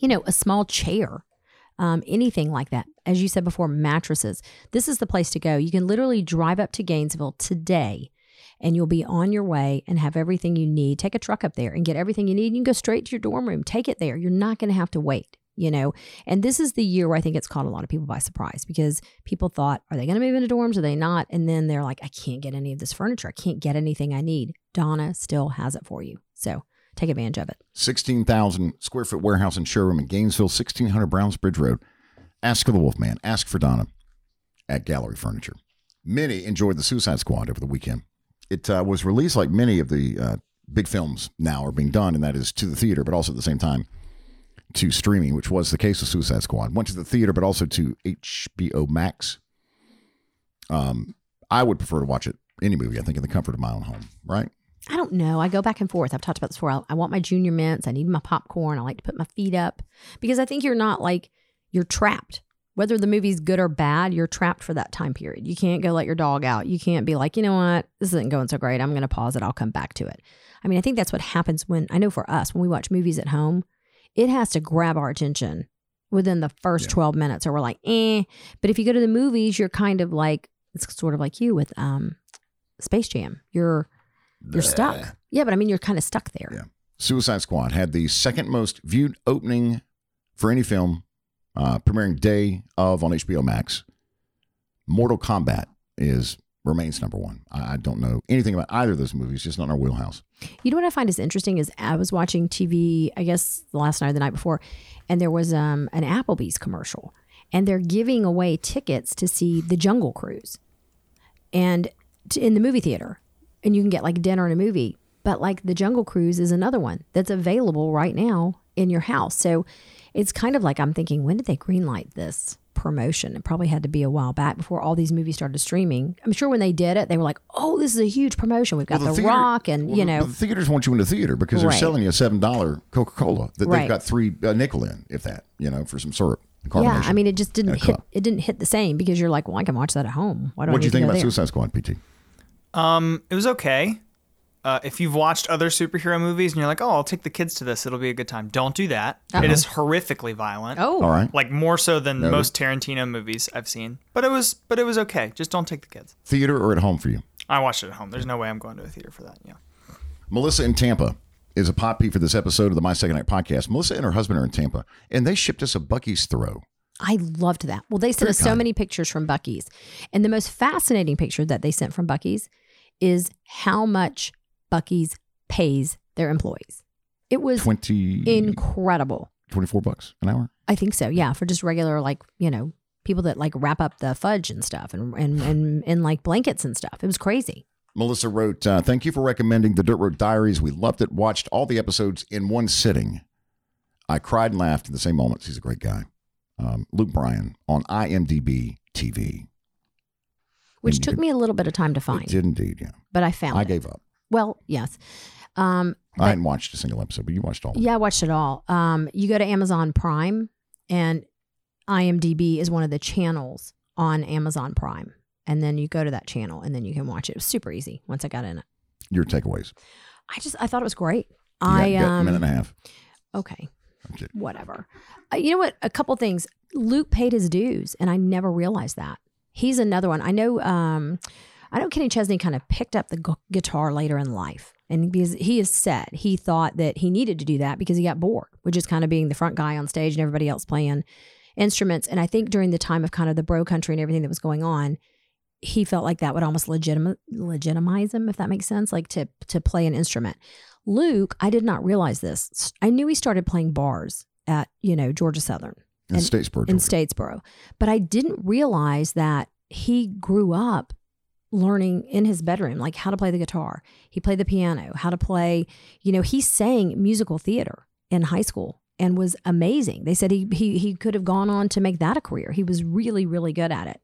S3: you know, a small chair, um, anything like that. As you said before, mattresses. This is the place to go. You can literally drive up to Gainesville today and you'll be on your way and have everything you need. Take a truck up there and get everything you need. You can go straight to your dorm room. Take it there. You're not going to have to wait, you know. And this is the year where I think it's caught a lot of people by surprise because people thought, are they going to move into dorms? Are they not? And then they're like, I can't get any of this furniture. I can't get anything I need. Donna still has it for you. So take advantage of it.
S1: 16,000 square foot warehouse and showroom in Gainesville, 1600 Brownsbridge Road. Ask for the Wolfman. Ask for Donna at Gallery Furniture. Many enjoyed the Suicide Squad over the weekend. It uh, was released like many of the uh, big films now are being done, and that is to the theater, but also at the same time to streaming, which was the case with Suicide Squad. Went to the theater, but also to HBO Max. Um, I would prefer to watch it any movie. I think in the comfort of my own home. Right?
S3: I don't know. I go back and forth. I've talked about this before. I, I want my junior mints. I need my popcorn. I like to put my feet up because I think you're not like, you're trapped. Whether the movie's good or bad, you're trapped for that time period. You can't go let your dog out. You can't be like, you know what, this isn't going so great. I'm going to pause it. I'll come back to it. I mean, I think that's what happens when, I know for us, when we watch movies at home, it has to grab our attention within the first
S1: Yeah.
S3: 12 minutes or we're like, eh. But if you go to the movies, you're kind of like, it's sort of like you with um, Space Jam. You're, you're stuck. Yeah, but I mean, you're kind of stuck there.
S1: Yeah. Suicide Squad had the second most viewed opening for any film uh, premiering day of on HBO Max. Mortal Kombat is remains number one. I, don't know anything about either of those movies, just not in our wheelhouse.
S3: You know what I find is interesting is I was watching TV, I guess last night or the night before, and there was um, an Applebee's commercial, and they're giving away tickets to see the Jungle Cruise, and to, in the movie theater, and you can get like dinner and a movie. But like the Jungle Cruise is another one that's available right now in your house. So it's kind of like I'm thinking, when did they greenlight this promotion? It probably had to be a while back before all these movies started streaming. I'm sure when they did it, they were like, "Oh, this is a huge promotion. We've got
S1: Well,
S3: the,
S1: theater-
S3: Rock, and
S1: well,
S3: you know,
S1: the theaters want you in the theater because they're
S3: Right.
S1: selling you a seven dollar Coca Cola that
S3: Right.
S1: they've got three a nickel in, if that, you know, for some syrup.
S3: yeah. I mean, it just didn't hit.
S1: cup.
S3: It didn't hit the same because you're like, well, I can watch that at home. Why do I
S1: What do you think about
S3: there?
S1: Suicide Squad, PT?
S2: Um, it was okay. Uh, if you've watched other superhero movies and you're like, oh, I'll take the kids to this, it'll be a good time. Don't do that. It is horrifically violent.
S3: Oh,
S1: All right.
S2: Like more so than
S1: Noted.
S2: most Tarantino movies I've seen. But it was, but it was okay. Just don't take the kids.
S1: Theater or at home for you?
S2: I watched it at home. There's no way I'm going to a theater for that. Yeah.
S1: Melissa in Tampa is a pot for this episode of the My Second Night podcast. Melissa and her husband are in Tampa, and they shipped us a Buc-ee's throw.
S3: I loved that. Well, they sent
S1: Very
S3: us so
S1: kind.
S3: many pictures from Buc-ee's. And the most fascinating picture that they sent from Buc-ee's is how much Buc-ee's pays their employees. It was
S1: 20,
S3: incredible.
S1: 24 bucks an hour.
S3: I think so. Yeah, for just regular like, you know, people that like wrap up the fudge and stuff and and and, and like blankets and stuff. It was crazy.
S1: Melissa wrote, uh, Thank you for recommending the Dirt Road Diaries. We loved it. Watched all the episodes in one sitting. I cried and laughed in the same moments. He's a great guy. Um, Luke Bryan on IMDb TV.
S3: Which
S1: And
S3: took
S1: could-
S3: me a little bit of time to
S1: It
S3: find,
S1: did indeed, yeah.
S3: but I found
S1: I
S3: it.
S1: gave up.
S3: Well, yes. Um,
S1: I hadn't watched a single episode, but you watched all. of.
S3: Yeah, I watched it all. Um, you go to Amazon Prime, and IMDb is one of the channels on Amazon Prime, and then you go to that channel, and then you can watch it. It was super easy once I got in it.
S1: Your takeaways.
S3: I just I thought it was great.
S1: You
S3: I
S1: got, got a
S3: um
S1: minute and a half.
S3: okay, whatever. Uh, you know what? A couple things. Luke paid his dues, and I never realized that. He's another one. I know. Um, I know Kenny Chesney kind of picked up the gu- guitar later in life, and because he is set, he thought that he needed to do that because he got bored, with just kind of being the front guy on stage and everybody else playing instruments. And I think during the time of kind of the bro country and everything that was going on, he felt like that would almost legitima- legitimize him, if that makes sense, like to to play an instrument. Luke, I did not realize this. I knew he started playing bars at you know Georgia Southern
S1: In
S3: and-
S1: Statesboro.
S3: in Statesboro, but I didn't realize that he grew up learning in his bedroom like how to play the guitar. He played the piano, how to play. You know, he sang musical theater in high school and was amazing. They said he he he could have gone on to make that a career. He was really really good at it.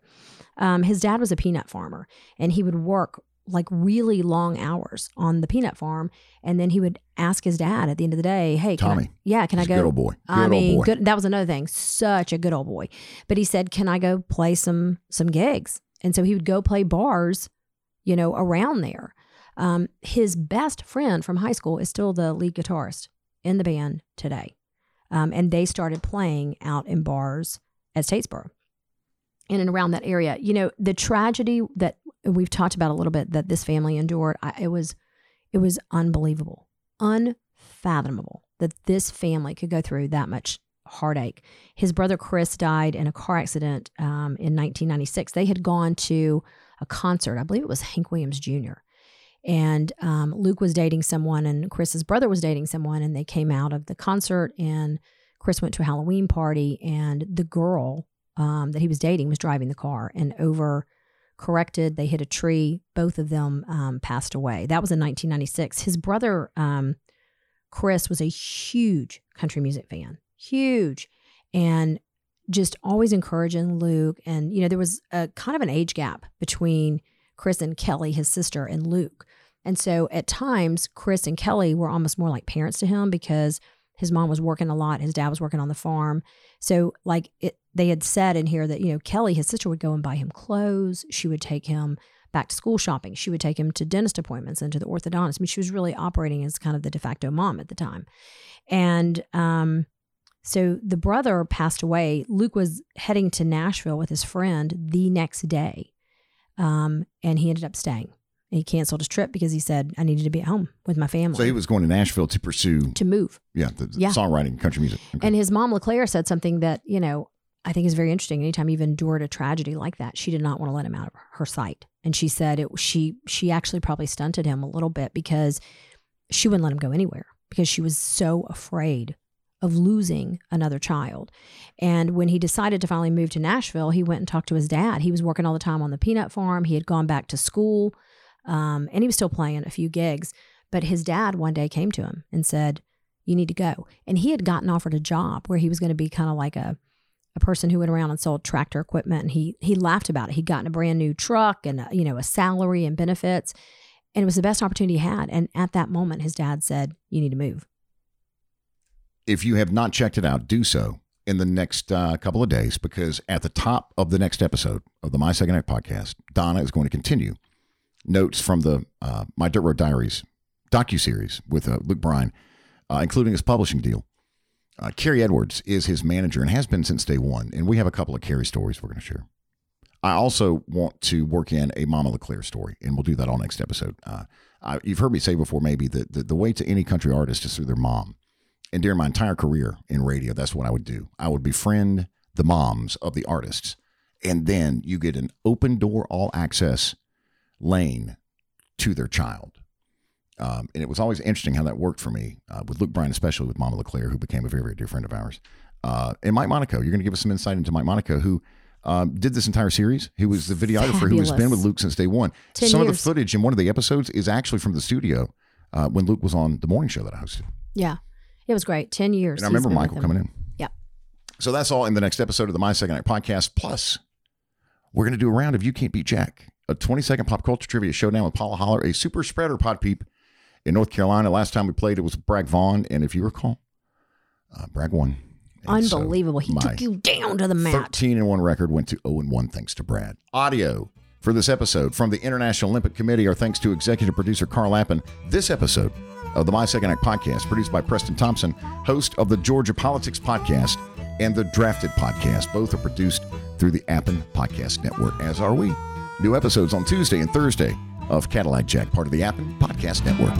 S3: Um, his dad was a peanut farmer, and he would work like really long hours on the peanut farm, and then he would ask his dad at the end of the day, "Hey, can I,
S1: Tommy.
S3: yeah, can I go?"
S1: good old boy. Good
S3: I
S1: old
S3: mean,
S1: boy.
S3: good. That was another thing. Such a good old boy. But he said, "Can I go play some some gigs?" And so he would go play bars, you know, around there. Um, his best friend from high school is still the lead guitarist in the band today, um, and they started playing out in bars at Statesboro, in and around that area. You know, the tragedy that we've talked about a little bit that this family endured. I, it was, it was unbelievable, unfathomable that this family could go through that much heartache. His brother Chris died in a car accident um, in 1996. They had gone to a concert. I believe it was Hank Williams Jr. And um, Luke was dating someone, and Chris's brother was dating someone, and they came out of the concert. And Chris went to a Halloween party, and the girl um, that he was dating was driving the car and over corrected. They hit a tree. Both of them um, passed away. That was in 1996. His brother, um, Chris, was a huge country music fan, huge, and just always encouraging Luke. And, you know, there was a kind of an age gap between Chris and Kelly, his sister, and Luke. And so at times, Chris and Kelly were almost more like parents to him because his mom was working a lot, his dad was working on the farm. So, like, it, they had said in here that, you know, Kelly, his sister, would go and buy him clothes. She would take him back to school shopping. She would take him to dentist appointments and to the orthodontist. I mean, she was really operating as kind of the de facto mom at the time. And um, so the brother passed away. Luke was heading to Nashville with his friend the next day. Um, and he ended up staying. He canceled his trip because he said, I needed to be at home with my family
S1: So he was going to Nashville to pursue,
S3: to move.
S1: yeah, the, the
S3: Yeah.
S1: songwriting, country music. Okay.
S3: And his mom, LeClaire, said something that, you know, I think is very interesting. Anytime you've endured a tragedy like that, she did not want to let him out of her sight, and she said it. She she actually probably stunted him a little bit because she wouldn't let him go anywhere because she was so afraid of losing another child. And when he decided to finally move to Nashville, he went and talked to his dad. He was working all the time on the peanut farm. He had gone back to school, um, and he was still playing a few gigs. But his dad one day came to him and said, "You need to go." And he had gotten offered a job where he was going to be kind of like a a person who went around and sold tractor equipment and he he laughed about it. He'd gotten a brand new truck and a, you know a salary and benefits and it was the best opportunity he had and at that moment his dad said you need to move.
S1: If you have not checked it out, do so in the next uh, couple of days because at the top of the next episode of the My Second Act podcast, Donna is going to continue notes from the uh, My Dirt Road Diaries docu series with uh, Luke Bryan, uh, including his publishing deal. Uh, Kerri Edwards is his manager and has been since day one. And we have a couple of Kerri stories we're going to share. I also want to work in a Mama LeClaire story, and we'll do that all next episode. Uh, I, you've heard me say before, maybe that the, the way to any country artist is through their mom. And during my entire career in radio, that's what I would do. I would befriend the moms of the artists, and then you get an open door, all access lane to their child. Um, and it was always interesting how that worked for me uh, with Luke Bryan, especially with Mama LeClaire, who became a very, very dear friend of ours. Uh, and Mike Monaco, you're going to give us some insight into Mike Monaco, who um, did this entire series. He was the videographer
S3: Fabulous.
S1: who has been with Luke since day one.
S3: Ten
S1: some of the footage in one of the episodes is actually from the studio uh, when Luke was on the morning show that I hosted.
S3: Yeah. It was great. 10 years.
S1: And I remember Michael coming in.
S3: Yep.
S1: So that's all in the next episode of the My Second Act podcast. Plus, we're going to do a round of You Can't Beat Jack, a 20 second pop culture trivia showdown with Paula Holler, a super spreader pod peep in North Carolina. Last time we played, it was Bragg Vaughn. And if you recall, uh, Bragg won. And so
S3: Unbelievable. he took you down to the mat.
S1: 13 and 1 record went to 0 and 1 thanks to Brad. Audio for this episode from the International Olympic Committee are thanks to executive producer Carl Lappin. This episode of the My Second Act podcast, produced by Preston Thompson, host of the Georgia Politics podcast and the Drafted podcast. Both are produced through the Appen Podcast Network, as are we. New episodes on Tuesday and Thursday of Cadillac Jack, part of the Appen Podcast Network.